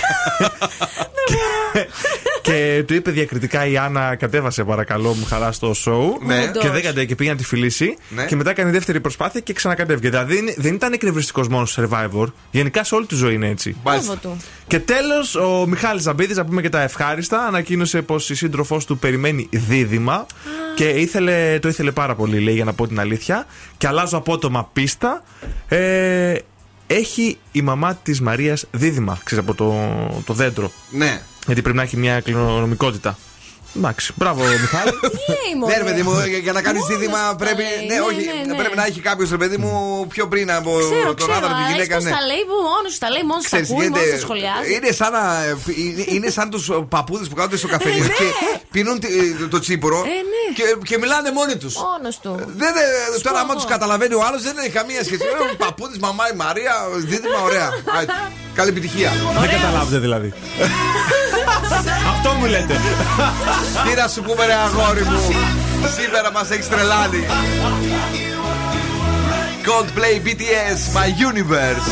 Ναι. και του είπε διακριτικά η Άννα, κατέβασε παρακαλώ μου χαρά στο show. Ναι. Και δεν κατέβηκε και πήγε να τη φιλήσει. Ναι. Και μετά έκανε δεύτερη προσπάθεια και ξανακατέβηκε. Δηλαδή δεν- δεν ήταν εκνευριστικός μόνο στο survivor. Γενικά σε όλη τη ζωή είναι έτσι. Μπράβο του. Και τέλος, ο Μιχάλης Ζαμπίδης, να πούμε και τα ευχάριστα, ανακοίνωσε πως η σύντροφός του περιμένει δίδυμα και ήθελε, το ήθελε πάρα πολύ, λέει, για να πω την αλήθεια. Και αλλάζω απότομα πίστα. Ε, έχει η μαμά της Μαρίας δίδυμα, ξέρεις από το, το δέντρο. Ναι. Γιατί πρέπει να έχει μια κληρονομικότητα. Εντάξει, μπράβο, Μιχάλη. [laughs] Τι λέει, μωρέ; Ναι, ρε παιδί μου, για- για να κάνεις Μόνος δίδυμα τα πρέπει. λέει. Ναι, Ναι, όχι, ναι, ναι. πρέπει να έχει κάποιος ρε παιδί μου πιο πριν από Ξέρω, τον ξέρω. άντρα τη αρέσει γυναίκα. πως ναι. τα λέει που μόνος σου τα λέει, μόνος σου τα Ξέρεις, ακούει, γίνεται- μόνος τα σχολιάζει. είναι σαν, να, είναι, είναι σαν τους παππούδες που κάθονται στο καφενείο ναι. και πίνουν τη- το τσίπουρο Ε, ναι. και, και μιλάνε μόνοι τους. Μόνος του. Δεν, ε, τώρα, άμα εγώ. τους καταλαβαίνει ο άλλος, δεν έχει καμία σχέση. Ε, Παππούδη, μαμά, η Μαρία, δίδυμα, ωραία. [laughs] Άιτε. Καλή επιτυχία. Δεν καταλάβετε δηλαδή. [laughs] Αυτό μου λέτε. Τι να σου πούμε, ρε αγόρι μου. Σήμερα μας έχεις τρελάνει. Coldplay BTS, My Universe.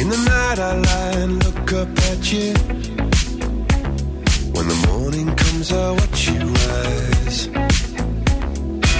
In the night I lie and look up at you. When the morning comes, I watch you rise.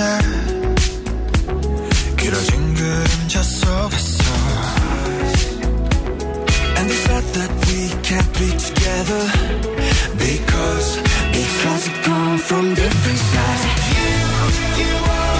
변했었지 길어진 그림자 속에서 And the fact that we can't be together Because, because we come from different sides You, you are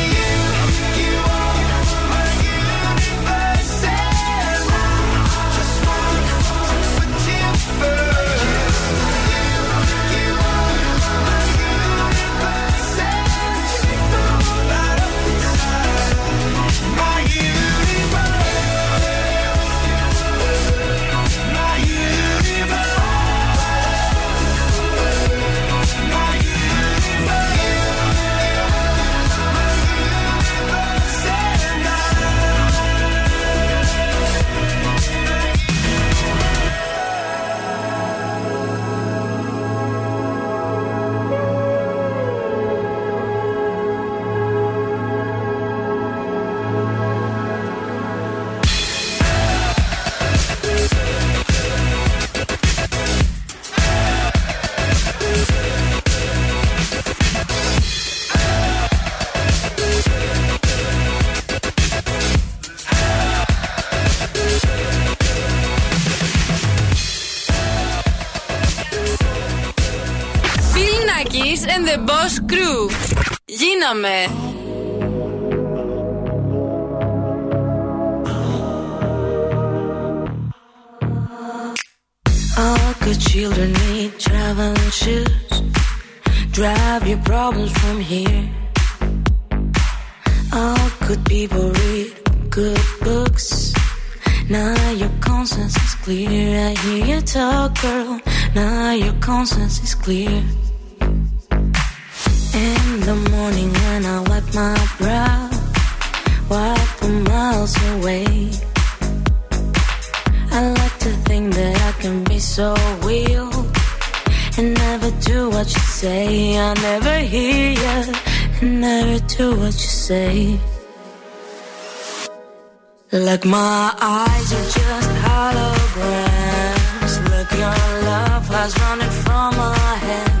Γίναμε. All good children need try traveling shoes. Drive your problems from here. All good people read good books. Now your conscience is clear. I hear you talk, girl. Now your conscience is clear. The morning when I wipe my brow, wipe the miles away. I like to think that I can be so real and never do what you say. I never hear you and never do what you say. Like my eyes are just holograms. Look, your love has running from my hands,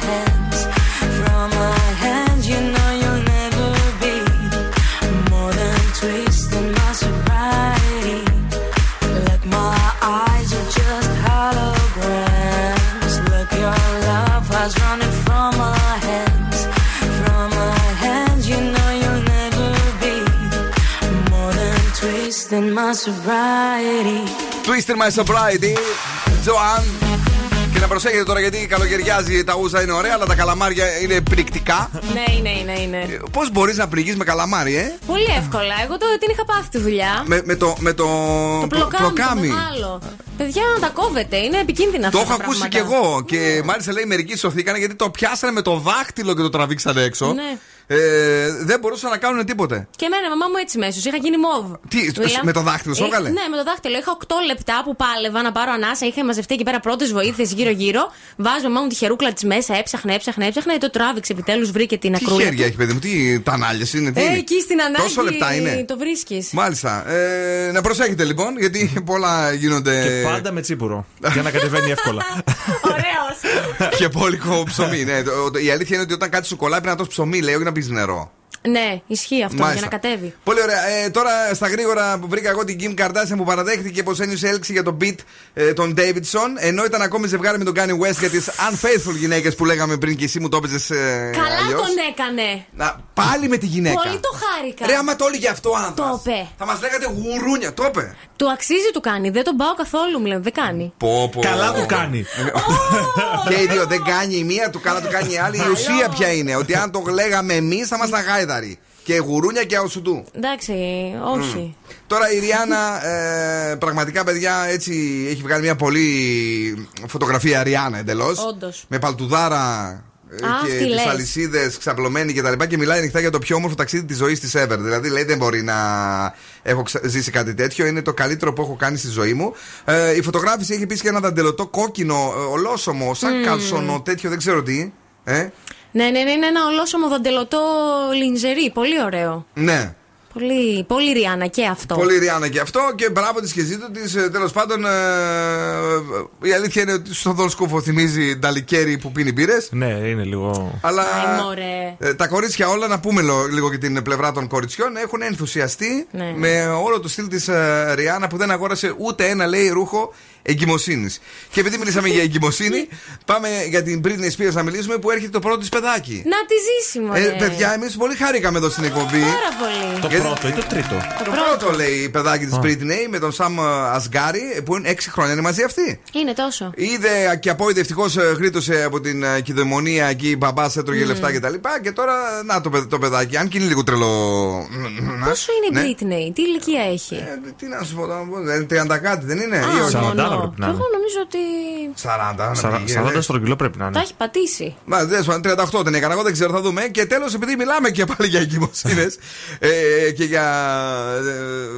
my sobriety. Twisted My Sobriety, Joan. Και να προσέχετε τώρα γιατί καλοκαιριάζει τα ούζα είναι ωραία, αλλά τα καλαμάρια είναι πνικτικά. Ναι, είναι, είναι, είναι. Πώς μπορείς να πληγείς με καλαμάρι, ε; Πολύ εύκολα. Εγώ το την είχα πάθει τη δουλειά. Με, με το, με το, Το πλοκάμι, το μεγάλο. Παιδιά να τα κόβετε, είναι επικίνδυνα Το αυτά έχω τα ακούσει πράγματα. κι εγώ. Και μάλιστα λέει μερικοί σωθήκανε γιατί το πιάσανε με το δάχτυλο και το τραβήξανε έξω. Ναι. Ε, δεν μπορούσαν να κάνουν τίποτε. Και εμένα, μαμά μου έτσι μέσω. Είχα γίνει μοβ. Τι, Μιλά- με το δάχτυλο σου Είχα- έβγαλε; Ναι, με το δάχτυλο. Είχα 8 λεπτά που πάλευα να πάρω ανάσα. Είχα μαζευτεί εκεί πέρα πρώτες βοήθειες γύρω-γύρω. Βάζω μαμά μου τη χερούκλα της μέσα, έψαχνε, έψαχνε, έψαχνε. Το τράβηξε επιτέλους, βρήκε την Τι ακρούλα. χέρια του. έχει, παιδί μου, τι τα ανάλυε είναι, τι Ε, είναι; εκεί στην ανάγκη. Τόσο λεπτά είναι; Το βρίσκεις. Μάλιστα. Ε, να προσέχετε λοιπόν, γιατί πολλά γίνονται. Και πάντα με τσίπουρο. για να κατεβαίνει εύκολα. [laughs] Ωραίο. Και πόλικο ψωμί. Ναι. Το- το- η αλήθεια είναι ότι όταν κάτι σου κολλάει πρέπει να το ψωμί, λέει, όχι να πεις νερό. Ναι, ισχύει αυτό Μάλιστα. για να κατέβει. Πολύ ωραία. Ε, τώρα στα γρήγορα που βρήκα εγώ την Kim Kardashian που παραδέχτηκε πως ένιωσε έλξη για τον beat ε, των Davidson. Ενώ ήταν ακόμη ζευγάρι με τον Kanye West για τις unfaithful γυναίκες που λέγαμε πριν και εσύ μου το έπαιζες. Ε, Καλά αλλιώς. τον έκανε. Να, πάλι με τη γυναίκα. Πολύ το χάρηκα. Ρε, άμα το έλεγε αυτό άντρα. Το είπε. Θα μας λέγατε γουρούνια. Το είπε. Του αξίζει του κάνει. Δεν τον πάω καθόλου, μου λένε. Δεν κάνει. Πω, πω. Καλά του κάνει. και οι δύο δεν κάνει η μία, του καλά του κάνει η άλλη. Η ουσία ποια είναι; Ότι αν το λέγαμε εμείς θα ήμασταν γάιδαροι. Και γουρούνια και αοσουτού. Εντάξει, όχι. Τώρα η Ριάννα, ε, πραγματικά παιδιά, έτσι έχει βγάλει μια πολύ φωτογραφία Ριάννα εντελώς. Όντως. Με παλτουδάρα ε, Α, και αυτή τις λες. αλυσίδες ξαπλωμένη και τα λοιπά και μιλάει ανοιχτά για το πιο όμορφο ταξίδι της ζωής της ever. Δηλαδή λέει δεν μπορεί να έχω ξα- ζήσει κάτι τέτοιο. Είναι το καλύτερο που έχω κάνει στη ζωή μου. Ε, η φωτογράφηση έχει επίσης και ένα δαντελωτό κόκκινο, ε, ολόσωμο, σαν Μμμ. καλσονό τέτοιο, δεν ξέρω τι. Ε; Ναι, ναι, ναι, είναι ένα ολόσωμο δαντελωτό λινζερί. Πολύ ωραίο. Ναι. Πολύ, πολύ Ριάννα και αυτό. Πολύ Ριάννα και αυτό και μπράβο της και ζήτω της. Τέλος πάντων, ε, η αλήθεια είναι ότι στον Δον Σκούφο θυμίζει νταλικέρι που πίνει μπύρες. Ναι, είναι λίγο. Αλλά Άι, μωρέ. ε, τα κορίτσια όλα, να πούμε λο- λίγο και την πλευρά των κοριτσιών, έχουν ενθουσιαστεί Ναι. με όλο το στυλ της Ριάννα που δεν αγόρασε ούτε ένα λέει ρούχο εγκυμοσύνης. Και επειδή μιλήσαμε για εγκυμοσύνη, [laughs] πάμε για την Britney Spears να μιλήσουμε που έρχεται το πρώτο της παιδάκι. Να τη ζήσει, μωρέ. Ε, παιδιά, εμείς πολύ χάρηκαμε εδώ στην εκπομπή. Πάρα πολύ. Το Γιατί πρώτο ή το τρίτο; Το πρώτο λέει η παιδάκι της Britney με τον Σαμ Ασγκάρι που είναι 6 χρόνια. Είναι μαζί αυτοί; Είναι τόσο. Είδε και απόειδε ευτυχώς γλίτωσε από την ε, κυδαιμονία εκεί. Η μπαμπάς έτρωγε Μμμ. λεφτά κτλ. Και, και τώρα να το, παιδ- το παιδάκι, αν και είναι λίγο τρελό. Πόσο είναι η Ναι. Britney, τι ηλικία έχει; Τι να σου πω, τώρα, είναι 30 κάτι δεν είναι, Α, ή όχι. Μόνο. πρέπει να Και είναι. Εγώ νομίζω ότι 40, να Σαρα- πήγε, 40 ναι. στρογγυλό πρέπει να τα είναι. έχει πατήσει. Μα δεν σου 38 δεν έκανα, εγώ δεν ξέρω, θα δούμε. Και τέλος, επειδή μιλάμε και πάλι για εγκυμοσύνες [laughs] ε, και για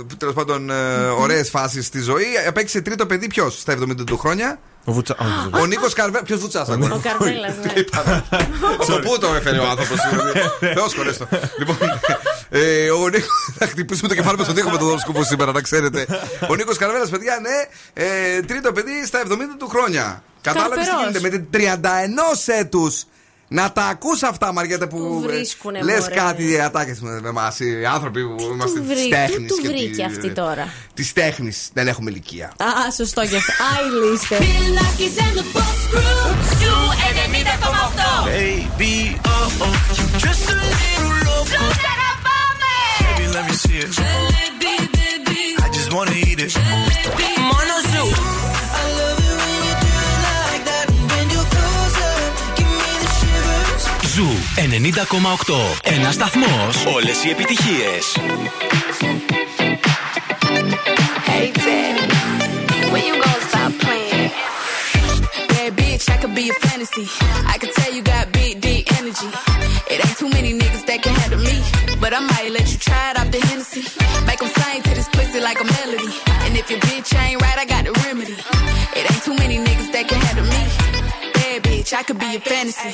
ε, τέλος πάντων ε, ωραίες φάσεις στη ζωή, απέκτησε τρίτο παιδί ποιος στα 70 του χρόνια; Ο Βουτσα... α, Ο Νίκος Καρβέλα. Ποιος βουτσά, Ο Καρβέλας, ναι. Από πού το έφερε ο άνθρωπος. [laughs] Θεός χωρέστο. Λοιπόν, ε, ο Νίκο. Θα χτυπήσουμε το κεφάλι μας στον τοίχο με τον δόσκοπο σήμερα, να ξέρετε. Ο Νίκος Καρβέλας, παιδιά, ναι, ε, τρίτο παιδί στα 70 του χρόνια. Κατάλαβες τι Καρπερός. γίνεται με την 31 έτους. Να τα ακούς αυτά, Μαριέτα, που Πού βρίσκουνε, λες μωρέ; κάτι ατάκες με εμά, οι άνθρωποι που είμαστε Του τη βρήκε, τέχνη. πού του βρήκε αυτή τώρα; Της τέχνης, δεν έχουμε ηλικία. Α, σωστό και αυτό. Άιλ είστε. Baby, oh Ζου 90,8. Ένα σταθμό. Όλε οι επιτυχίε. Hey, Daddy, when you gonna stop playing? Bad bitch, I could be a fantasy. I could tell you got big, deep energy. It ain't too many niggas that can handle me. But I might let you try it off the Hennessy. Make 'em sing to this pussy like a melody. And if your bitch ain't right, I got the remedy. It ain't too many niggas that can handle me. Bad bitch, I could be a fantasy.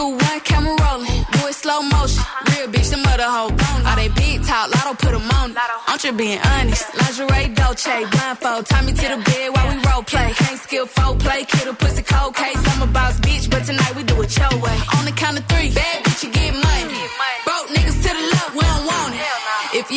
Two, one, camera rolling. Do it slow motion. Real bitch, the mother hoe. All they big talk, lotto put 'em on. I'm just being honest. Lingerie, Dolce, blindfold. Tie me to the bed while we role play. Can't skill foul play. Kid a pussy cold case. I'm a boss bitch, but tonight we do it your way. On the count of three, bad bitch, you get money. Broke niggas to the left, we don't want it.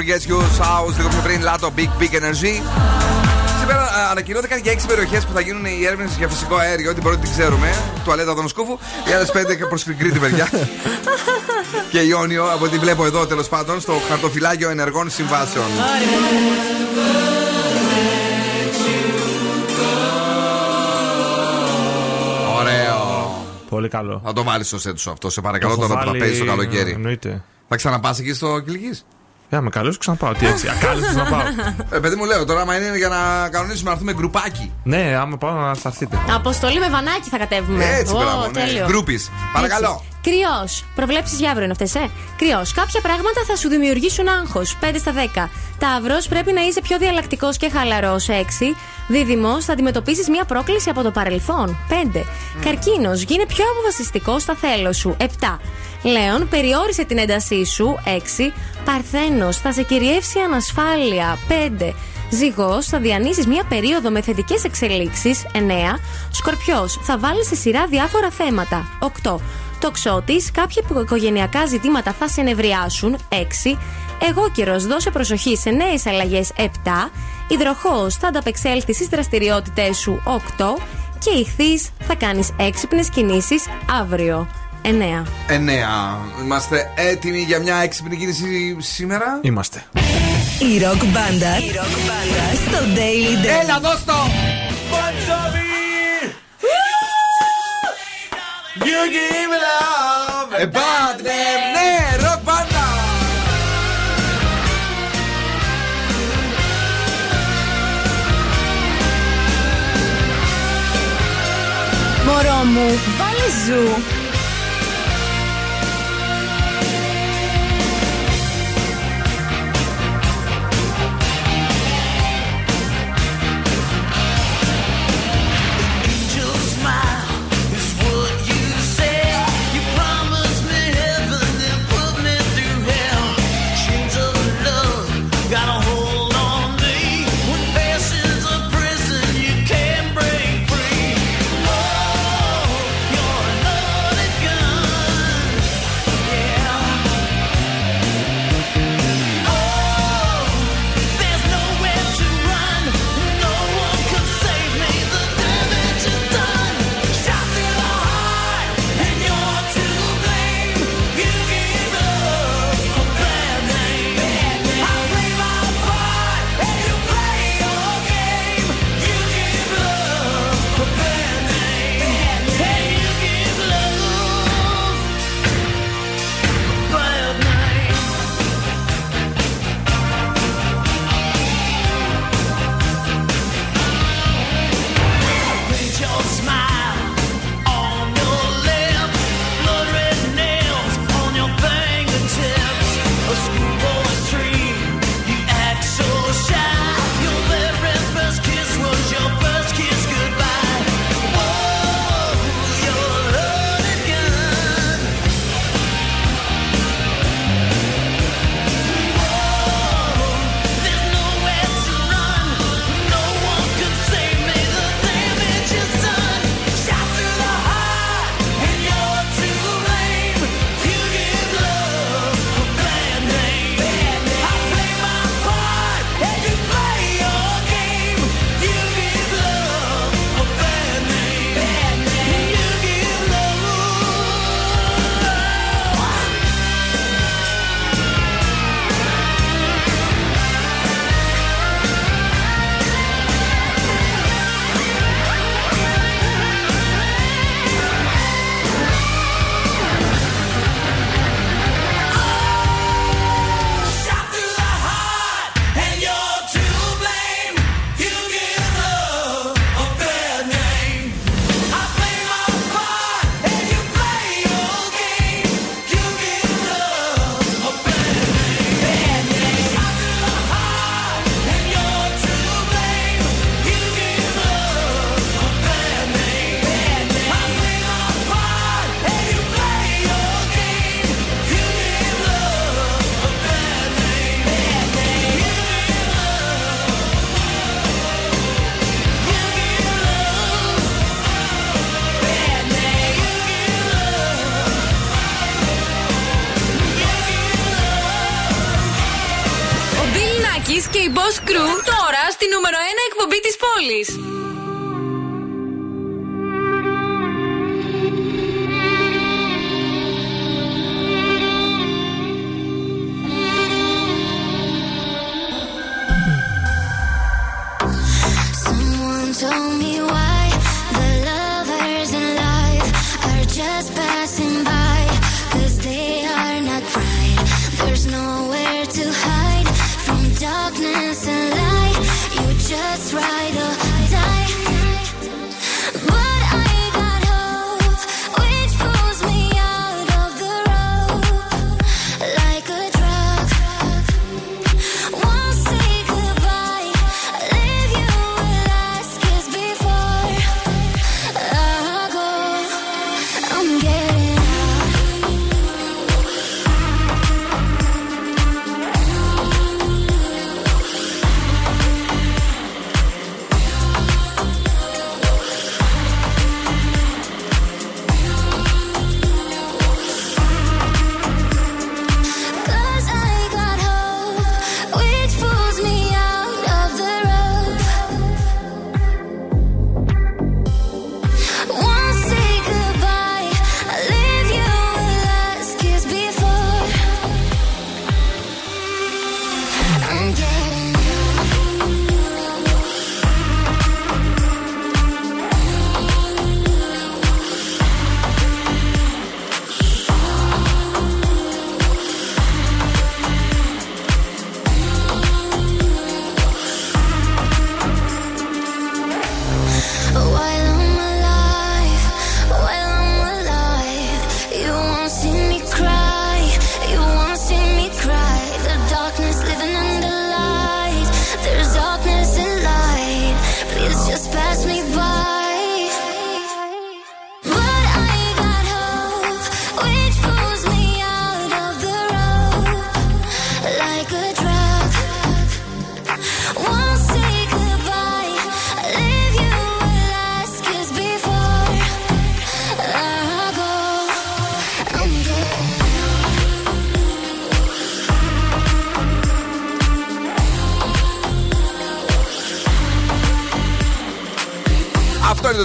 One forgets you house λίγο πιο πριν, Λάτο Big Big Energy. Σήμερα α, ανακοινώθηκαν και 6 περιοχές που θα γίνουν οι έρευνες για φυσικό αέριο. Την πρώτη την ξέρουμε. Τουαλέτα των Σκούφου. Οι άλλες 5 και προς την Κρήτη, παιδιά. [laughs] και Ιόνιο, από ό,τι βλέπω εδώ τέλος πάντων, στο χαρτοφυλάκιο ενεργών συμβάσεων. Ωραίο. Πολύ καλό. Θα το βάλεις στο σετ σου αυτό, σε παρακαλώ Το έχω τώρα που θα βάλει, παίζει στο καλοκαίρι. Εννοείται. Θα ξαναπάς εκεί στο Κυλικής; Για με καλώ ξαναπάω. Τι έτσι, ακάλεστο να πάω. Ε, παιδί μου λέω τώρα, άμα είναι για να κανονίσουμε να έρθουμε γκρουπάκι. Ναι, άμα πάω να θα έρθετε. Αποστολή με βανάκι θα κατέβουμε. Έτσι, Ω, μπράβο. Ναι. τέλειο. Γκρούπις. Παρακαλώ. Κρυός. Προβλέψεις για αύριο είναι αυτές, ε; Κρυός. Κάποια πράγματα θα σου δημιουργήσουν άγχος. 5 στα 10. Ταύρος πρέπει να είσαι πιο διαλλακτικός και χαλαρός. 6. Δίδυμος. Θα αντιμετωπίσεις μια πρόκληση από το παρελθόν. 5. Καρκίνος. Γίνε πιο αποφασιστικός στα θέλω σου. 7. Λέων, περιόρισε την έντασή σου. 6. Παρθένος. Θα σε κυριεύσει η ανασφάλεια. 5. Ζυγός, θα διανύσεις μια περίοδο με θετικές εξελίξεις. 9. Σκορπιός, θα βάλεις σε σειρά διάφορα θέματα. 8. Τοξότης, κάποια οικογενειακά ζητήματα θα σε νευριάσουν. 6. Εγώ καιρο, δώσε προσοχή σε νέες αλλαγές. 7. Υδροχός, θα ανταπεξέλθεις στις δραστηριότητές σου. 8. Και ηχθείς, θα κάνεις έξυπνες κινήσεις αύριο. 9. 9. Είμαστε έτοιμοι για μια έξυπνη κίνηση σήμερα; Είμαστε. Η ροκ μπάντα στο Daily Dance. Έλα, δώσ' το! You give me love. Ε, πάντε, ναι, ροκ μπάντα! Μωρό μου, βάλε ζου.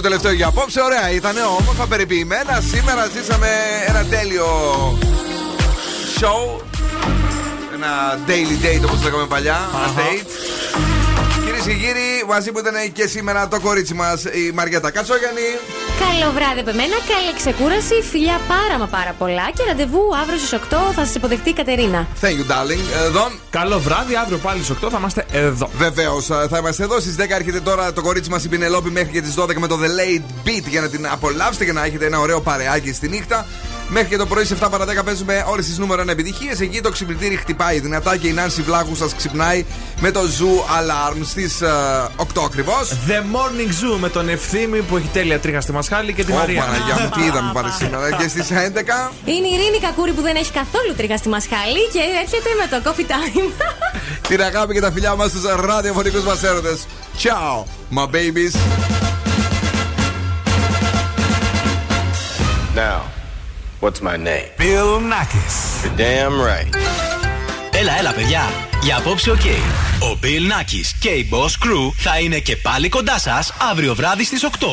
Τελευταίο για απόψε. Ωραία, ήταν όμορφα περιποιημένα. Σήμερα ζήσαμε ένα τέλειο show. Ένα daily date όπως λέγαμε παλιά. Ένα date. Κυρίες και κύριοι, μαζί που ήταν και σήμερα το κορίτσι μας η Μαριέτα Κατσόγιανη. Καλό βράδυ από μένα, καλή ξεκούραση, φιλιά πάρα μα πάρα πολλά και ραντεβού αύριο στις 8 θα σας υποδεχτεί η Κατερίνα. Thank you, darling. Εδώ. Καλό βράδυ, αύριο πάλι στις 8 θα είμαστε εδώ. Βεβαίως, θα είμαστε εδώ στις 10. Έρχεται τώρα το κορίτσι μας η Πινελόπη μέχρι και τις 12 με το The Late Beat για να την απολαύσετε και να έχετε ένα ωραίο παρεάκι στη νύχτα. Μέχρι και το πρωί σε 7 παρα 10 παίζουμε όλες τις νούμερο 1 επιτυχίες. Εκεί το ξυπνητήρι χτυπάει δυνατά και η Νάνση Βλάχους σας ξυπνάει με το Zoo Alarm στις 8 ακριβώς. The Morning Zoo με τον Ευθύμη που έχει τέλεια τρίχα στη Μασχάλη και τη Ω, Μαρία. Παναγιά μου, τι είδαμε πάλι σήμερα. Και στις 11. Είναι η Ειρήνη Κακούρη που δεν έχει καθόλου τρίγα στη μασχάλη και έρχεται με το coffee time. [laughs] Την αγάπη και τα φιλιά μας στους ραδιοφωνικούς μας έρωτες. Ciao, my babies. Now, what's my name? Bill Nakis. You're damn right. Έλα, έλα, παιδιά. Για απόψε, οκ. Ο Bill Nakis και η Boss Crew θα είναι και πάλι κοντά σας αύριο βράδυ στις 8.